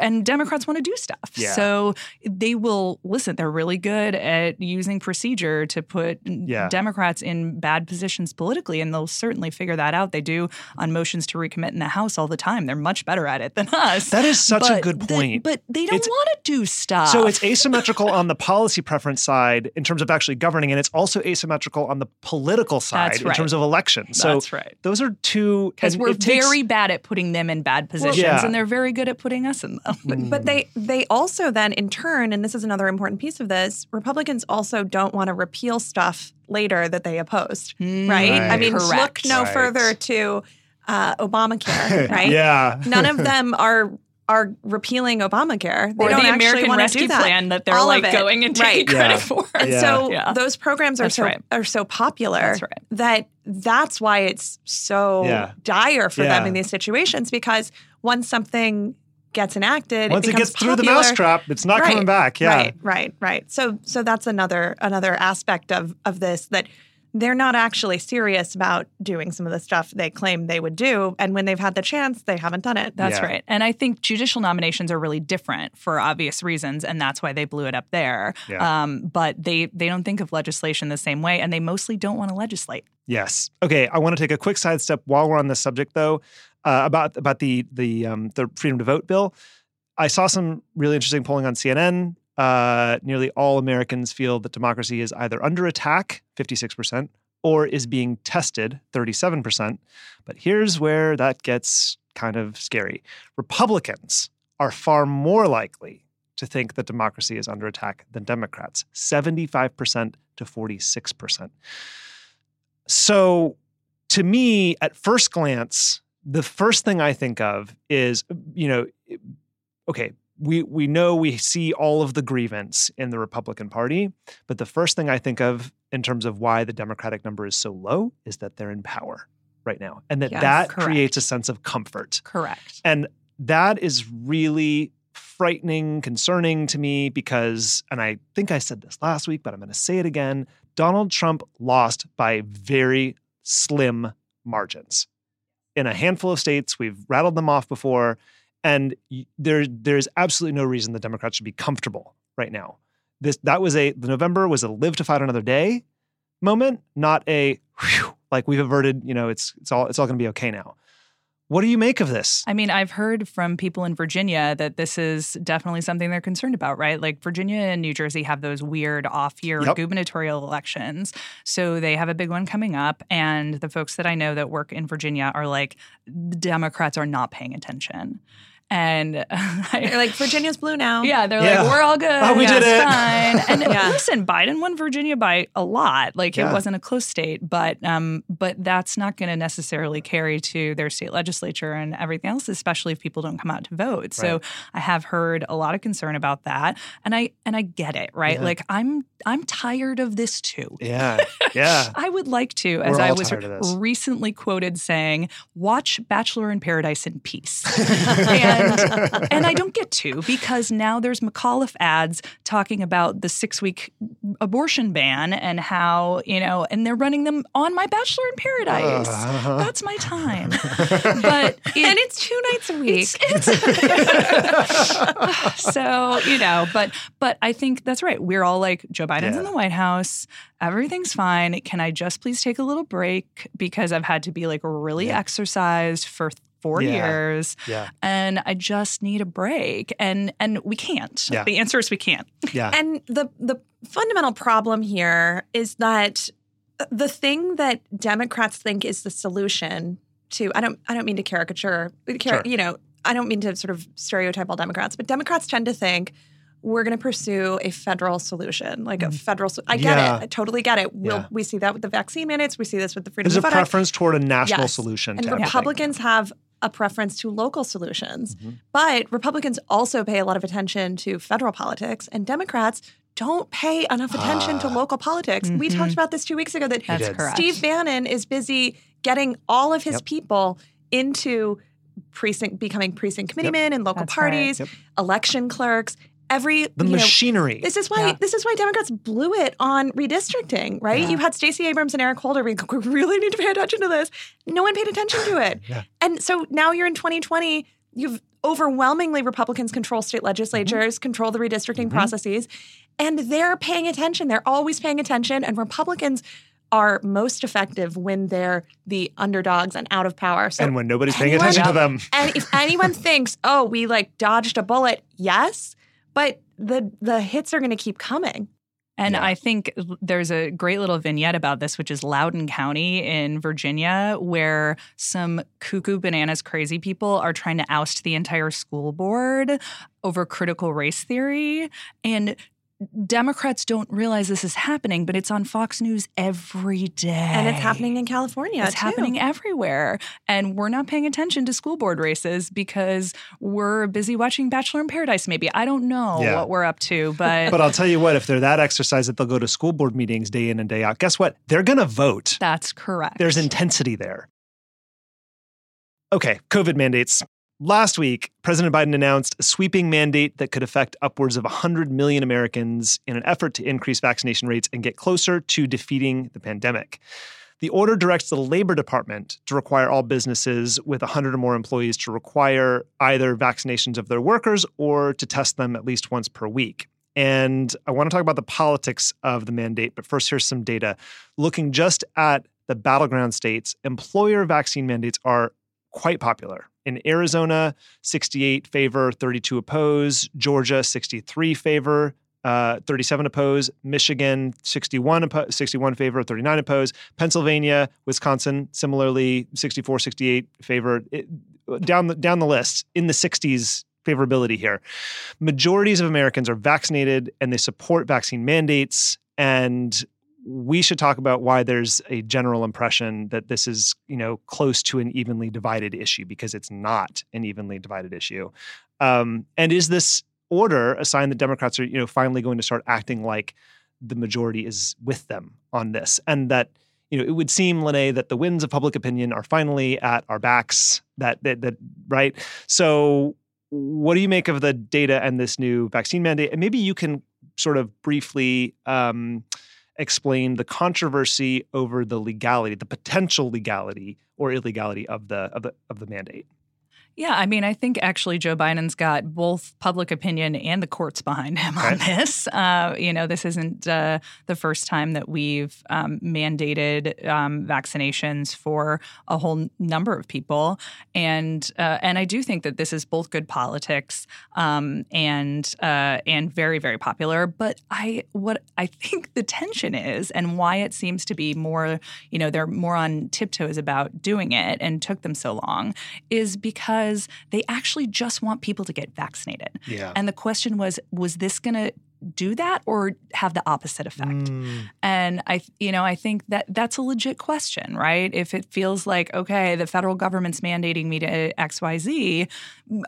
and Democrats want to do stuff. Yeah. so they will listen. They're really good at using procedure to put yeah. Democrats in bad positions politically, and they'll certainly figure that out. They do on motions to recommit in the House all the time. They're much better at it than us. That is such but a good point. The, but they don't want to do stuff. So it's asymmetrical on the the policy preference side in terms of actually governing, and it's also asymmetrical on the political side right. in terms of elections. So That's right. those are two because we're takes, very bad at putting them in bad positions, well, yeah. and they're very good at putting us in them. But, but they they also then in turn, and this is another important piece of this, Republicans also don't want to repeal stuff later that they opposed, mm, right? right? I mean, Correct. look no right. further to uh, Obamacare, right? yeah. None of them are are repealing Obamacare. They or the American Rescue that. Plan that they're All like going and taking right. credit yeah. for. And yeah. so yeah. those programs are that's so right. are so popular that's right. that that's why it's so yeah. dire for them in these situations because once something gets enacted, once it, it gets popular, through the mousetrap, it's not right, coming back. Yeah, right, right, right. So so that's another another aspect of of this that they're not actually serious about doing some of the stuff they claim they would do. And when they've had the chance, they haven't done it. That's yeah. right. And I think judicial nominations are really different for obvious reasons, and that's why they blew it up there. Yeah. Um, but they they don't think of legislation the same way, and they mostly don't want to legislate. Yes. Okay. I want to take a quick sidestep while we're on this subject, though, uh, about about the the um, the freedom to vote bill. I saw some really interesting polling on CNN uh, nearly all Americans feel that democracy is either under attack, 56%, or is being tested, 37%. But here's where that gets kind of scary. Republicans are far more likely to think that democracy is under attack than Democrats, 75% to 46%. So, to me, at first glance, the first thing I think of is, you know, okay, we we know we see all of the grievance in the Republican Party, but the first thing I think of in terms of why the Democratic number is so low is that they're in power right now, and that yes, that correct. creates a sense of comfort. Correct. And that is really frightening, concerning to me because, and I think I said this last week, but I'm going to say it again. Donald Trump lost by very slim margins in a handful of states. We've rattled them off before. And there, there's absolutely no reason the Democrats should be comfortable right now. This that was a the November was a live to fight another day moment, not a whew, like we've averted. You know, it's it's all it's all going to be okay now. What do you make of this? I mean, I've heard from people in Virginia that this is definitely something they're concerned about, right? Like Virginia and New Jersey have those weird off year yep. gubernatorial elections. So they have a big one coming up. And the folks that I know that work in Virginia are like, the Democrats are not paying attention. And they're like, Virginia's blue now. Yeah, they're yeah. like, we're all good. Oh, we yeah, did it. Fine. And yeah. listen, Biden won Virginia by a lot. Like it wasn't a close state, but um, but that's not going to necessarily carry to their state legislature and everything else, especially if people don't come out to vote. Right. So I have heard a lot of concern about that, and I and I get it, right? Like I'm I'm tired of this too. Yeah, yeah. I would like to, as I was recently quoted saying, watch Bachelor in Paradise in peace. and, and I don't get to because now there's McAuliffe ads talking about the six week abortion ban and how, you know, and they're running them on my Bachelor in Paradise. Uh-huh. That's my time. but it, and it's two nights a week. It's, it's so, you know, but but I think that's right. We're all like Joe Biden's yeah. in the White House. Everything's fine. Can I just please take a little break because I've had to be like really yeah. exercised for four yeah. years yeah. and i just need a break and and we can't yeah. the answer is we can't yeah and the the fundamental problem here is that the thing that democrats think is the solution to i don't i don't mean to caricature sure. you know i don't mean to sort of stereotype all democrats but democrats tend to think we're going to pursue a federal solution, like a mm. federal. I get yeah. it. I totally get it. We'll, yeah. We see that with the vaccine mandates. We see this with the freedom. There's a preference toward a national yes. solution. And Republicans have a preference to local solutions, mm-hmm. but Republicans also pay a lot of attention to federal politics, and Democrats don't pay enough attention to ah. local politics. Mm-hmm. We talked about this two weeks ago that That's Steve Bannon is busy getting all of his yep. people into precinct becoming precinct committeemen yep. and local That's parties, right. yep. election clerks every the machinery. Know, this is why yeah. this is why Democrats blew it on redistricting, right? Yeah. You had Stacey Abrams and Eric Holder we really need to pay attention to this. No one paid attention to it. yeah. And so now you're in 2020, you've overwhelmingly Republicans control state legislatures, mm-hmm. control the redistricting mm-hmm. processes, and they're paying attention. They're always paying attention. And Republicans are most effective when they're the underdogs and out of power. So and when nobody's anyone, paying attention to them. and if anyone thinks, oh, we like dodged a bullet, yes but the the hits are going to keep coming. And yeah. I think there's a great little vignette about this, which is Loudoun County in Virginia, where some cuckoo bananas crazy people are trying to oust the entire school board over critical race theory. And Democrats don't realize this is happening, but it's on Fox News every day. And it's happening in California. It's too. happening everywhere. And we're not paying attention to school board races because we're busy watching Bachelor in Paradise, maybe. I don't know yeah. what we're up to, but. but I'll tell you what, if they're that exercised that they'll go to school board meetings day in and day out, guess what? They're going to vote. That's correct. There's intensity there. Okay, COVID mandates. Last week, President Biden announced a sweeping mandate that could affect upwards of 100 million Americans in an effort to increase vaccination rates and get closer to defeating the pandemic. The order directs the Labor Department to require all businesses with 100 or more employees to require either vaccinations of their workers or to test them at least once per week. And I want to talk about the politics of the mandate, but first, here's some data. Looking just at the battleground states, employer vaccine mandates are quite popular. In Arizona, 68 favor, 32 oppose. Georgia, 63 favor, uh, 37 oppose. Michigan, 61, oppo- 61 favor, 39 oppose. Pennsylvania, Wisconsin, similarly, 64, 68 favor. It, down, the, down the list, in the 60s favorability here. Majorities of Americans are vaccinated and they support vaccine mandates. And we should talk about why there's a general impression that this is, you know, close to an evenly divided issue because it's not an evenly divided issue. Um, and is this order a sign that Democrats are, you know, finally going to start acting like the majority is with them on this, and that you know it would seem, Lanae, that the winds of public opinion are finally at our backs. That that, that right. So, what do you make of the data and this new vaccine mandate? And maybe you can sort of briefly. Um, explain the controversy over the legality, the potential legality or illegality of the of the of the mandate. Yeah, I mean, I think actually Joe Biden's got both public opinion and the courts behind him on this. Uh, you know, this isn't uh, the first time that we've um, mandated um, vaccinations for a whole number of people, and uh, and I do think that this is both good politics um, and uh, and very very popular. But I what I think the tension is, and why it seems to be more, you know, they're more on tiptoes about doing it and took them so long, is because because they actually just want people to get vaccinated. Yeah. And the question was was this going to do that or have the opposite effect? Mm. And I you know, I think that that's a legit question, right? If it feels like okay, the federal government's mandating me to XYZ,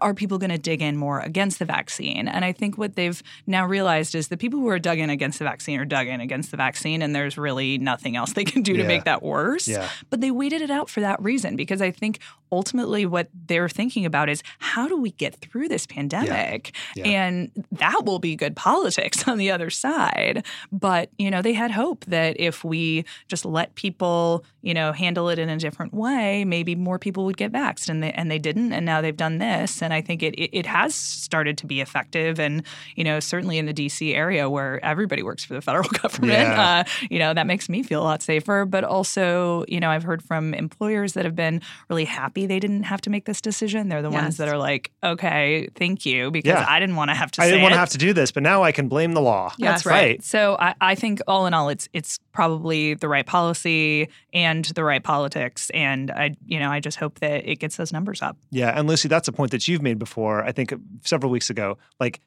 are people going to dig in more against the vaccine? And I think what they've now realized is the people who are dug in against the vaccine are dug in against the vaccine and there's really nothing else they can do yeah. to make that worse. Yeah. But they waited it out for that reason because I think ultimately what they're thinking about is how do we get through this pandemic? Yeah. And that will be good politics politics on the other side. But, you know, they had hope that if we just let people, you know, handle it in a different way, maybe more people would get vaxxed. And they, and they didn't. And now they've done this. And I think it, it, it has started to be effective. And, you know, certainly in the DC area where everybody works for the federal government, yeah. uh, you know, that makes me feel a lot safer. But also, you know, I've heard from employers that have been really happy they didn't have to make this decision. They're the yes. ones that are like, okay, thank you, because Yeah. I didn't want to have to I didn't want to have to do this, but now I can blame the law. That's right. So I, I think all in all, it's it's probably the right policy and the right politics, and I you know I just hope that it gets those numbers up. Yeah, and Lucy, that's a point that you've made before. I think several weeks ago, like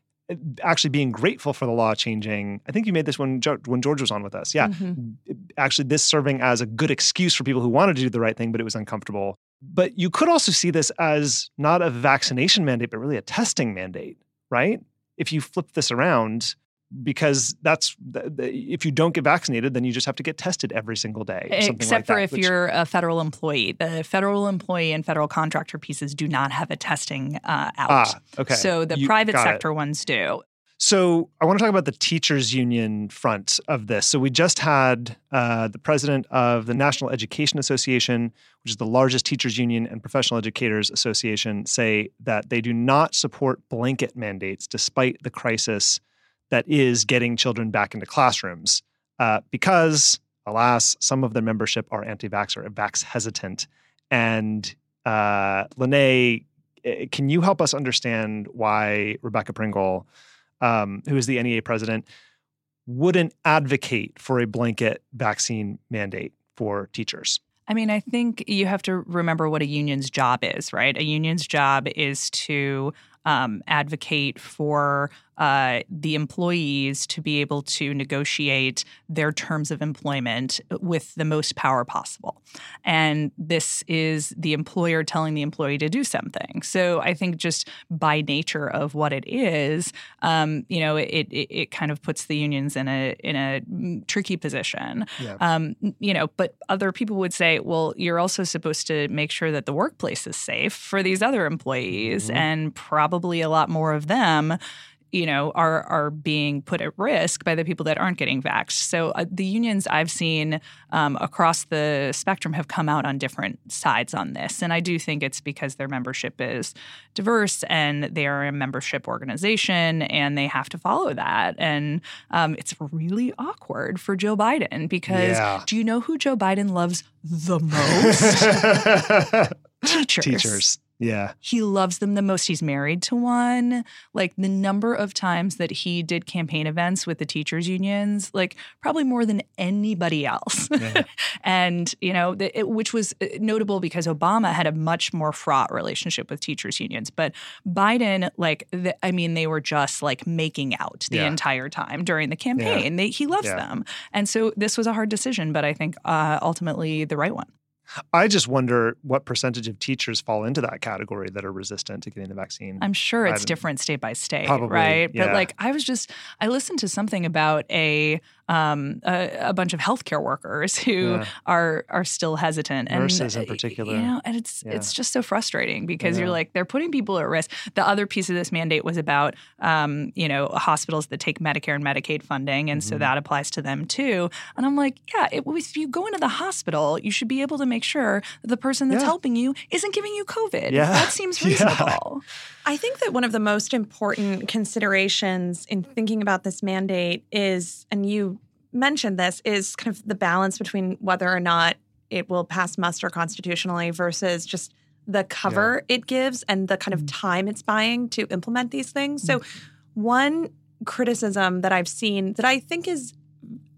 actually being grateful for the law changing. I think you made this when jo- when George was on with us. Yeah, Mhm. actually, this serving as a good excuse for people who wanted to do the right thing, but it was uncomfortable. But you could also see this as not a vaccination mandate, but really a testing mandate, right? If you flip this around, because that's if you don't get vaccinated, then you just have to get tested every single day. Except like for that, if which- you're a federal employee, the federal employee and federal contractor pieces do not have a testing uh, out. ah okay. So the You- private got it. sector ones do. So I want to talk about the teachers union front of this. So we just had uh, the president of the National Education Association, which is the largest teachers union and professional educators association, say that they do not support blanket mandates despite the crisis that is getting children back into classrooms uh, because, alas, some of their membership are anti-vax or vax hesitant. And uh, Lanae, eh, can you help us understand why Rebecca Pringle? Um, who is the NEA president, wouldn't advocate for a blanket vaccine mandate for teachers. I mean, I think you have to remember what a union's job is, right? A union's job is to um, advocate for uh, the employees to be able to negotiate their terms of employment with the most power possible. And this is the employer telling the employee to do something. So I think just by nature of what it is, um, you know, it, it, it kind of puts the unions in a in a tricky position. Yeah. Um, you know, but other people would say, well, you're also supposed to make sure that the workplace is safe for these other employees, Mhm. and probably a lot more of them you know are are being put at risk by the people that aren't getting vaxxed. So uh, the unions I've seen um, across the spectrum have come out on different sides on this, and I do think it's because their membership is diverse and they are a membership organization and they have to follow that. And um, it's really awkward for Joe Biden because Yeah. do you know who Joe Biden loves the most? Teachers. Teachers. Yeah. He loves them the most. He's married to one. Like the number of times that he did campaign events with the teachers unions, like probably more than anybody else. Yeah. and, you know, the, it, which was uh, notable because Obama had a much more fraught relationship with teachers unions. But Biden, like, the, I mean, they were just like making out the Yeah. entire time during the campaign. They, he loves Yeah. them. And so this was a hard decision, but I think uh, ultimately the right one. I just wonder what percentage of teachers fall into that category that are resistant to getting the vaccine. I'm sure it's different state by state, Probably, right? yeah. But like I was just I listened to something about a um, a, a, bunch of healthcare workers who yeah. are are still hesitant. Nurses and, in particular. You know, and it's yeah. it's just so frustrating because you're like they're putting people at risk. The other piece of this mandate was about um, you know hospitals that take Medicare and Medicaid funding, and mm-hmm. so that applies to them too. And I'm like, yeah, it, if you go into the hospital, you should be able to make sure that the person that's helping you isn't giving you COVID. Yeah. That seems reasonable. I think that one of the most important considerations in thinking about this mandate is, and you mentioned this, is kind of the balance between whether or not it will pass muster constitutionally versus just the cover yeah. it gives and the kind of mm-hmm. time it's buying to implement these things. So, mm-hmm. one criticism that I've seen that I think is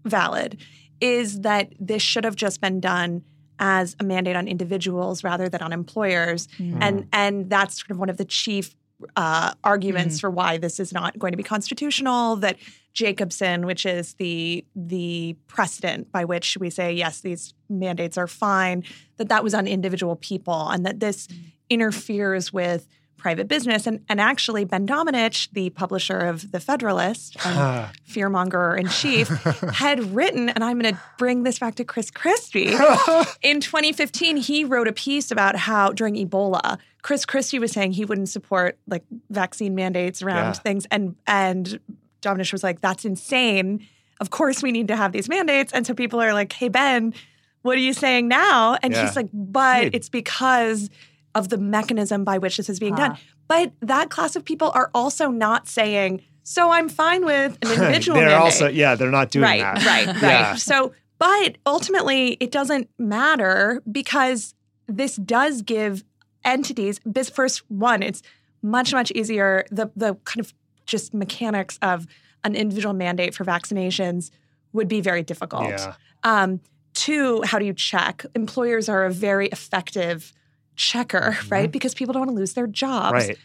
valid is that this should have just been done as a mandate on individuals rather than on employers. Mm. And and that's sort of one of the chief uh, arguments mm. for why this is not going to be constitutional. That Jacobson, which is the the precedent by which we say yes, these mandates are fine, that that was on individual people, and that this mm. interferes with private business. And, and actually, Ben Domenech, the publisher of The Federalist and fearmonger in chief, had written, and I'm going to bring this back to Chris Christie. in 2015, he wrote a piece about how during Ebola, Chris Christie was saying he wouldn't support like vaccine mandates around yeah. things. And, and Domenech was like, that's insane. Of course, we need to have these mandates. And so people are like, hey, Ben, what are you saying now? And yeah. he's like, but hey. it's because of the mechanism by which this is being huh. done. Ah. But that class of people are also not saying, so I'm fine with an individual they're mandate. also, yeah, they're not doing right, that. Right, right, right. So, but ultimately, it doesn't matter because this does give entities, this first one, it's much, much easier. The, the kind of just mechanics of an individual mandate for vaccinations would be very difficult. Yeah. Um, two, how do you check? Employers are a very effective checker, mm-hmm. right? Because people don't want to lose their jobs. Right.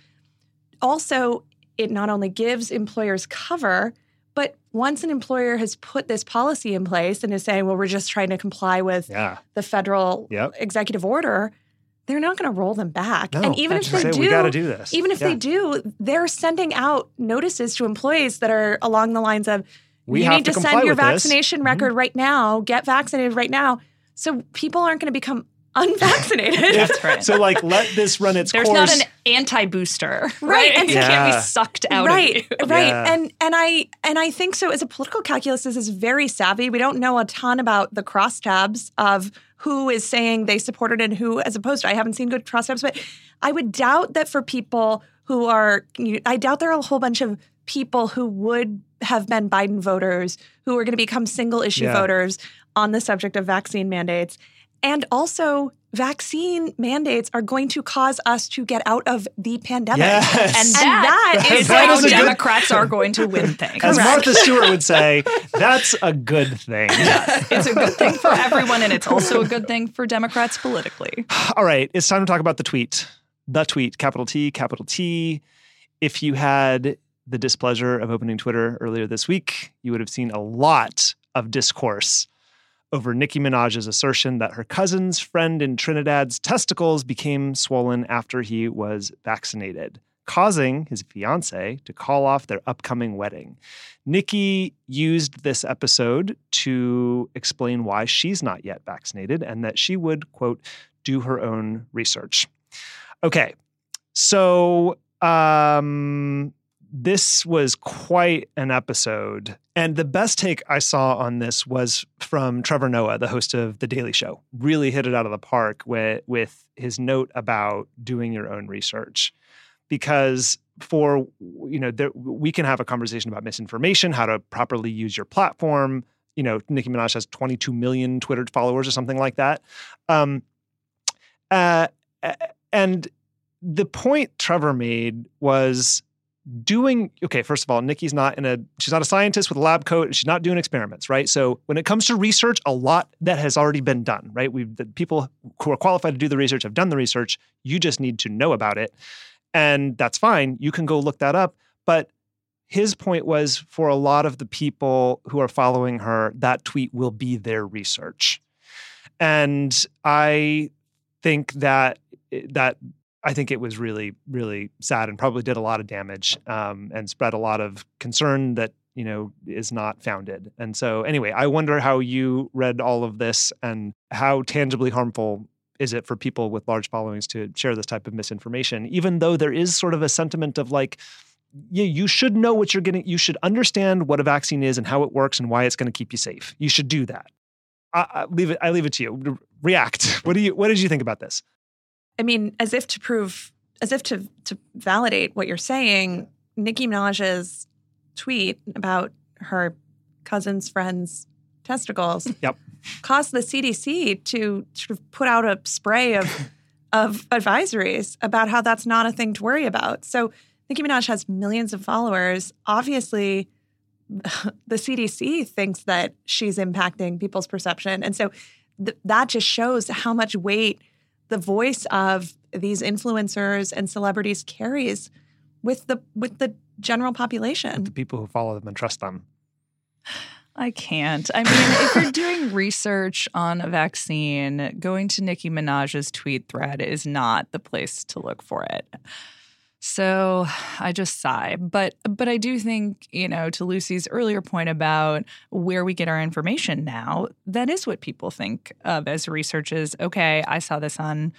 Also, it not only gives employers cover, but once an employer has put this policy in place and is saying, well, we're just trying to comply with yeah. the federal yep. executive order, they're not going to roll them back. No, and even if they do, we got to do this. Even if yeah. they do, they're sending out notices to employees that are along the lines of, we you need to, to send your vaccination this. record mm-hmm. right now, get vaccinated right now. So people aren't going to become unvaccinated. That's right. So like let this run its There's course. There's not an anti-booster, right? right? And yeah. can't be sucked out right, of Right. Yeah. And and I and I think so as a political calculus this is very savvy. We don't know a ton about the crosstabs of who is saying they supported and who as opposed to I haven't seen good crosstabs, but I would doubt that for people who are I doubt there are a whole bunch of people who would have been Biden voters who are going to become single issue yeah. voters on the subject of vaccine mandates. And also, vaccine mandates are going to cause us to get out of the pandemic. Yes. And that, that is that how is Democrats good, are going to win things. As Martha Stewart would say, that's a good thing. Yes, it's a good thing for everyone, and it's also a good thing for Democrats politically. All right, it's time to talk about the tweet. The tweet, capital T, capital T. If you had the displeasure of opening Twitter earlier this week, you would have seen a lot of discourse over Nicki Minaj's assertion that her cousin's friend in Trinidad's testicles became swollen after he was vaccinated, causing his fiance to call off their upcoming wedding. Nicki used this episode to explain why she's not yet vaccinated and that she would, quote, do her own research. Okay, so um, this was quite an episode. And the best take I saw on this was from Trevor Noah, the host of The Daily Show. Really hit it out of the park with, with his note about doing your own research. Because for, you know, there, we can have a conversation about misinformation, how to properly use your platform. You know, Nicki Minaj has 22 million Twitter followers or something like that. Um, uh, and the point Trevor made was doing okay first of all nikki's not in a she's not a scientist with a lab coat. She's not doing experiments right? So when it comes to research a lot that has already been done right? We've the people who are qualified to do the research have done the research. You just need to know about it. And that's fine. You can go look that up. But his point was for a lot of the people who are following her that tweet will be their research. And i think that that I think it was really, really sad and probably did a lot of damage um, and spread a lot of concern that you know, is not founded. And so, anyway, I wonder how you read all of this and how tangibly harmful is it for people with large followings to share this type of misinformation, even though there is sort of a sentiment of like, yeah, you should know what you're getting. You should understand what a vaccine is and how it works and why it's going to keep you safe. You should do that. I, I leave it. I leave it to you. React. What do you? What did you think about this? I mean, as if to prove, as if to to validate what you're saying, Nicki Minaj's tweet about her cousin's friend's testicles yep. caused the CDC to sort of put out a spray of of advisories about how that's not a thing to worry about. So Nicki Minaj has millions of followers. Obviously, the CDC thinks that she's impacting people's perception, and so th- that just shows how much weight the voice of these influencers and celebrities carries with the with the general population. The people who follow them and trust them. I can't. I mean, if you're doing research on a vaccine, going to Nicki Minaj's tweet thread is not the place to look for it. So I just sigh. But but I do think, you know, to Lucy's earlier point about where we get our information now, that is what people think of as research is, okay, I saw this on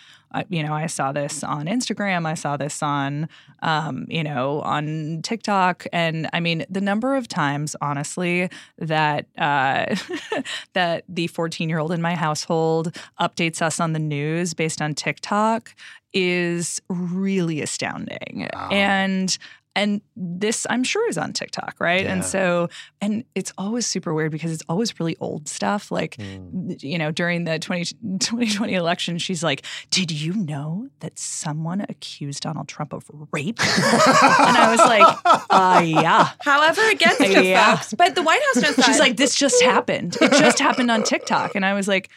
you know, I saw this on Instagram, I saw this on um, you know, on TikTok and I mean, the number of times honestly that uh that the 14-year-old in my household updates us on the news based on TikTok is really astounding. Wow. And and this i'm sure is on tiktok right yeah. and so and it's always super weird because it's always really old stuff like mm. you know during the 20, 2020 election she's like did you know that someone accused donald trump of rape and i was like uh yeah however it gets to yeah. folks but the white house knows she's like this just happened it just happened on tiktok and i was like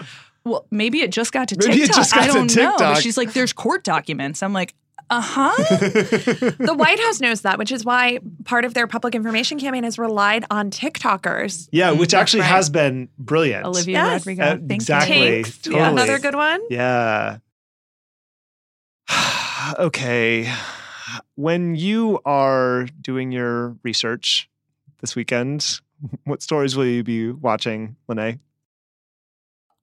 well, maybe it just got to maybe TikTok. Got I don't know. But she's like, there's court documents. I'm like, uh huh. the White House knows that, which is why part of their public information campaign has relied on TikTokers. Yeah, which actually right. has been brilliant. Olivia yes. Rodrigo. Uh, exactly. Totally. Yeah, another good one. Yeah. okay. When you are doing your research this weekend, what stories will you be watching, Lanae?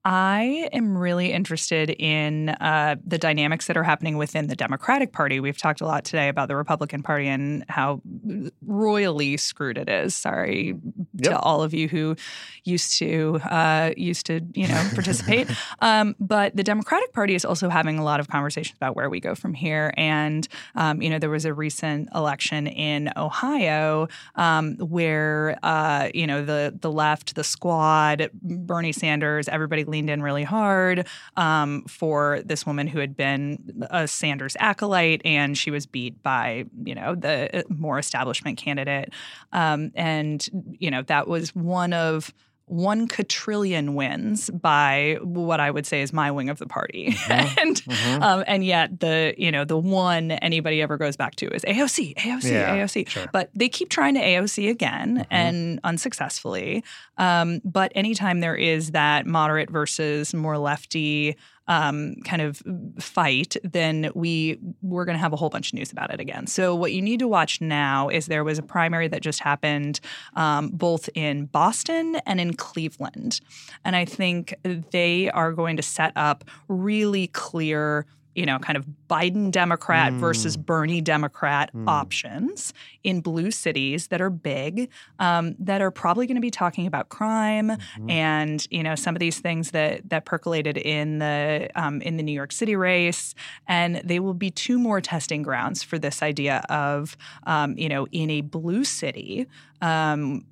I am really interested in uh, the dynamics that are happening within the Democratic Party. We've talked a lot today about the Republican Party and how royally screwed it is. Sorry yep. to all of you who used to uh, used to you know participate. um, but the Democratic Party is also having a lot of conversations about where we go from here. And um, you know there was a recent election in Ohio um, where uh, you know the the left, the squad, Bernie Sanders, everybody leaned in really hard um, for this woman who had been a Sanders acolyte, and she was beat by you know the uh, more establishment candidate, um, and you know that was one of one quadrillion wins by what I would say is my wing of the party, mm-hmm. and mm-hmm. Um, and yet the you know the one anybody ever goes back to is AOC, AOC, yeah, AOC. Sure. But they keep trying to AOC again mm-hmm. and unsuccessfully. Um, but anytime there is that moderate versus more lefty um, kind of fight, then we we're going to have a whole bunch of news about it again. So what you need to watch now is there was a primary that just happened um, both in Boston and in Cleveland, and I think they are going to set up really clear you know, kind of Biden Democrat mm. versus Bernie Democrat mm. options in blue cities that are big, um, that are probably going to be talking about crime mm-hmm. and you know some of these things that that percolated in the um, in the New York City race, and they will be two more testing grounds for this idea of um, you know in a blue city. Um,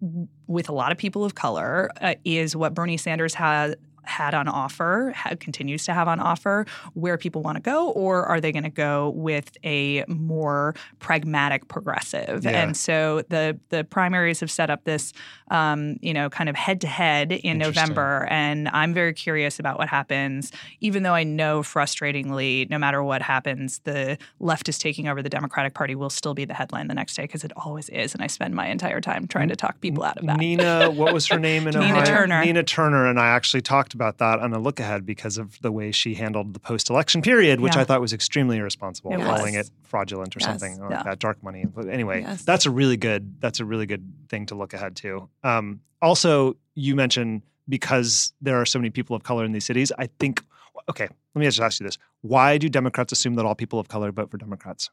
with a lot of people of color, uh, is what Bernie Sanders has had on offer, had, continues to have on offer, where people want to go, or are they going to go with a more pragmatic progressive? Yeah. And so the the primaries have set up this, um, you know, kind of head to head in November, and I'm very curious about what happens. Even though I know, frustratingly, no matter what happens, the left is taking over the Democratic Party will still be the headline the next day because it always is, and I spend my entire time trying to talk people out of that. Nina, what was her name in Nina Ohio? Turner. Nina Turner and I actually talked about that on a look ahead because of the way she handled the post election period, which Yeah. I thought was extremely irresponsible, It calling was. it fraudulent or Yes. something or Yeah. that dark money. But anyway, Yes. that's a really good that's a really good thing to look ahead to. Um, also, you mentioned because there are so many people of color in these cities, I think okay, let me just ask you this. Why do Democrats assume that all people of color vote for Democrats?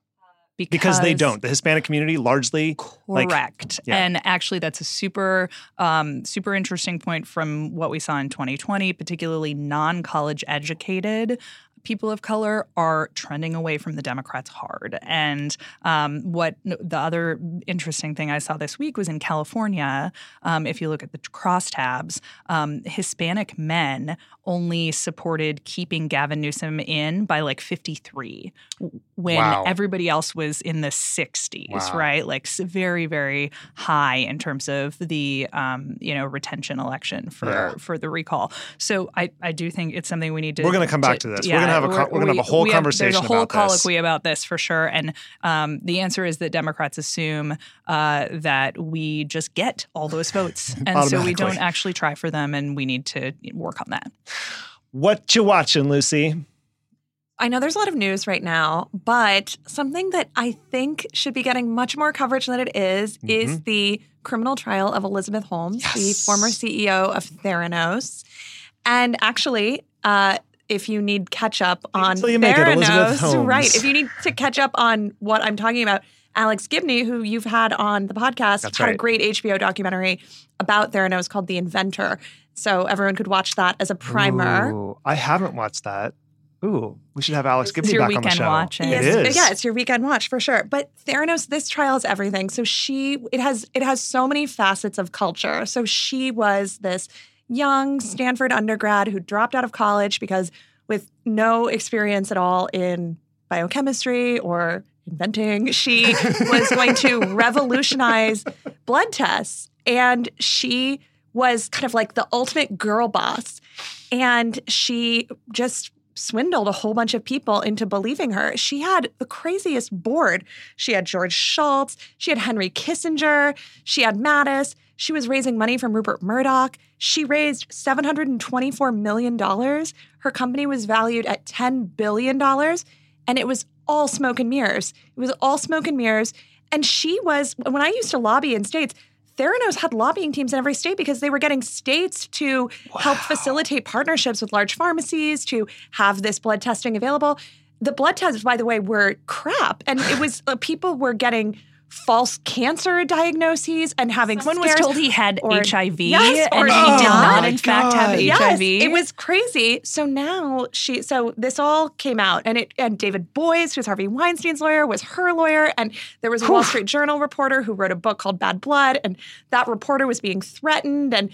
Because they don't. The Hispanic community largely like- Correct. yeah. And actually, that's a super, um, super interesting point from what we saw in 2020, particularly non college educated people of color are trending away from the Democrats hard. And um, what the other interesting thing I saw this week was in California, um, if you look at the crosstabs, um, Hispanic men only supported keeping Gavin Newsom in by like 53 when Wow. everybody else was in the 60s, Wow. right? Like very, very high in terms of the um, you know retention election for Yeah. for the recall. So I I do think it's something we need to. We're gonna come back to this. We're gonna have a co- we're gonna have a whole we conversation There's a whole about this. colloquy about this for sure, and um, the answer is that Democrats assume uh, that we just get all those votes, and so we don't actually try for them, and we need to work on that. What you watching, Lucy? I know there's a lot of news right now, but something that I think should be getting much more coverage than it is is the criminal trial of Elizabeth Holmes, the former CEO of Theranos. And actually, uh, if you need catch up on until you make it Theranos, right? If you need to catch up on what I'm talking about, Alex Gibney, who you've had on the podcast, That's had a great HBO documentary about Theranos called The Inventor. So everyone could watch that as a primer. Ooh, I haven't watched that. Ooh, we should have Alex It's Gibney your back on the weekend show. watch? It Yes, is. Yeah, it's your weekend watch for sure. But Theranos, this trial is everything. So she it has it has so many facets of culture. So she was this young Stanford undergrad who dropped out of college because with no experience at all in biochemistry or inventing, she was going to revolutionize blood tests. And she was kind of like the ultimate girl boss. And she just swindled a whole bunch of people into believing her. She had the craziest board. She had George Shultz, she had Henry Kissinger, she had Mattis. She was raising money from Rupert Murdoch. She raised $724 million. Her company was valued at $10 billion. And it was all smoke and mirrors. It was all smoke and mirrors. And she was, when I used to lobby in states, Theranos had lobbying teams in every state because they were getting states to help facilitate partnerships with large pharmacies to have this blood testing available. The blood tests, by the way, were crap, and it was uh, people were getting false cancer diagnoses and having Someone was told he had or- HIV, Yes, and or he he did not, died. in fact, have Yes, HIV. it was crazy. So now she, so this all came out, and it, and David Boies, who's Harvey Weinstein's lawyer, was her lawyer, and there was a Wall Street Journal reporter who wrote a book called Bad Blood, and that reporter was being threatened, and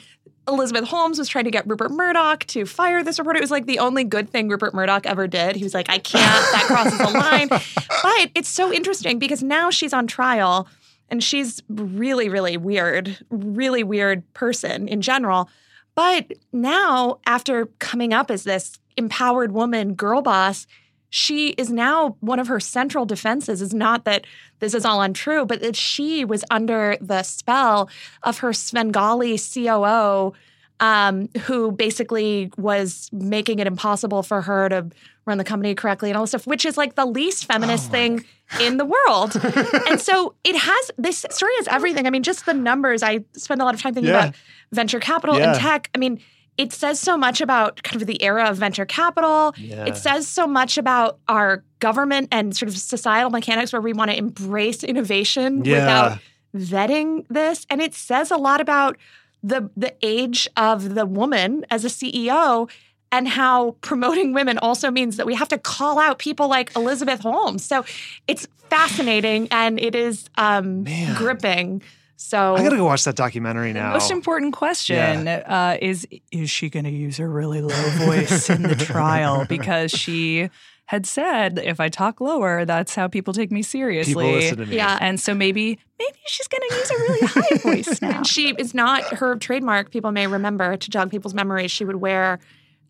Elizabeth Holmes was trying to get Rupert Murdoch to fire this reporter. It was like the only good thing Rupert Murdoch ever did. He was like, I can't, that crosses a line. But it's so interesting because now she's on trial and she's really, really weird, really weird person in general. But now, after coming up as this empowered woman, girl boss, she is now one of her central defenses is not that this is all untrue, but that she was under the spell of her Svengali COO, um, who basically was making it impossible for her to run the company correctly and all this stuff, which is like the least feminist thing in the world. and so it has this story has everything. I mean, just the numbers. I spend a lot of time thinking Yeah. about venture capital Yeah. and tech. I mean, it says so much about kind of the era of venture capital. Yeah. It says so much about our government and sort of societal mechanics where we want to embrace innovation Yeah. without vetting this. And it says a lot about the the age of the woman as a CEO and how promoting women also means that we have to call out people like Elizabeth Holmes. So it's fascinating and it is um, gripping. So I gotta go watch that documentary now. Most important question uh, is Is she going to use her really low voice in the trial? Because she had said, if I talk lower, that's how people take me seriously. People listen to me. Yeah. And so maybe maybe she's going to use a really high voice now. she is not her trademark. People may remember to jog people's memories. She would wear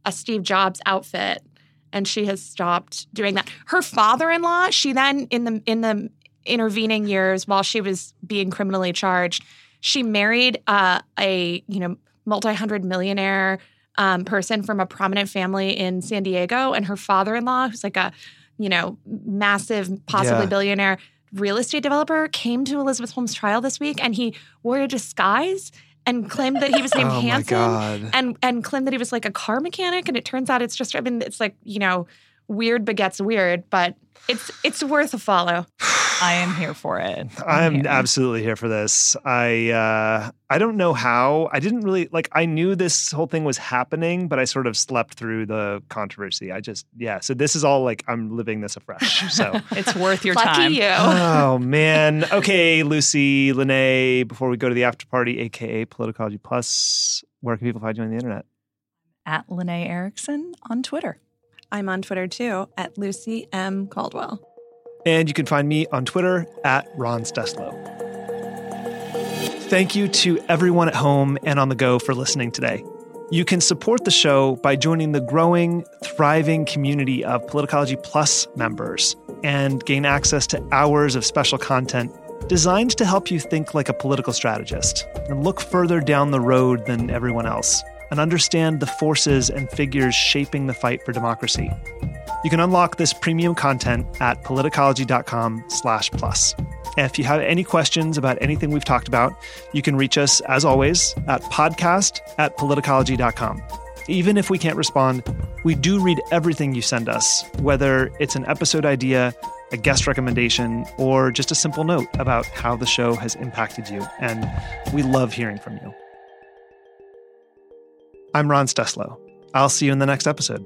a Steve Jobs outfit, and she has stopped doing that. Her father-in-law. She then in the in the intervening years while she was being criminally charged, she married uh, a you know multi hundred millionaire um, person from a prominent family in San Diego, and her father-in-law, who's like a, you know, massive, possibly Yeah. billionaire real estate developer, came to Elizabeth Holmes' trial this week, and he wore a disguise and claimed that he was named oh Hanson and and claimed that he was like a car mechanic and it turns out it's just i mean it's like you know weird begets weird but it's it's worth a follow I am here for it. I'm here. absolutely here for this. I uh I don't know how. I didn't really like I knew this whole thing was happening, but I sort of slept through the controversy. I just yeah, so this is all like I'm living this afresh. So It's worth your lucky time. you Oh man. Okay, Lucy, Lanae, before we go to the after party, aka Politicology Plus, where can people find you on the internet? At Lanae Erickson on Twitter. I'm on twitter too at lucy m caldwell And you can find me on Twitter at Ron Steslow. Thank you to everyone at home and on the go for listening today. You can support the show by joining the growing, thriving community of Politicology Plus members and gain access to hours of special content designed to help you think like a political strategist and look further down the road than everyone else and understand the forces and figures shaping the fight for democracy. You can unlock this premium content at politicology.com slash plus. If you have any questions about anything we've talked about, you can reach us, as always, at podcast at politicology.com. Even if we can't respond, we do read everything you send us, whether it's an episode idea, a guest recommendation, or just a simple note about how the show has impacted you. And we love hearing from you. I'm Ron Steslow. I'll see you in the next episode.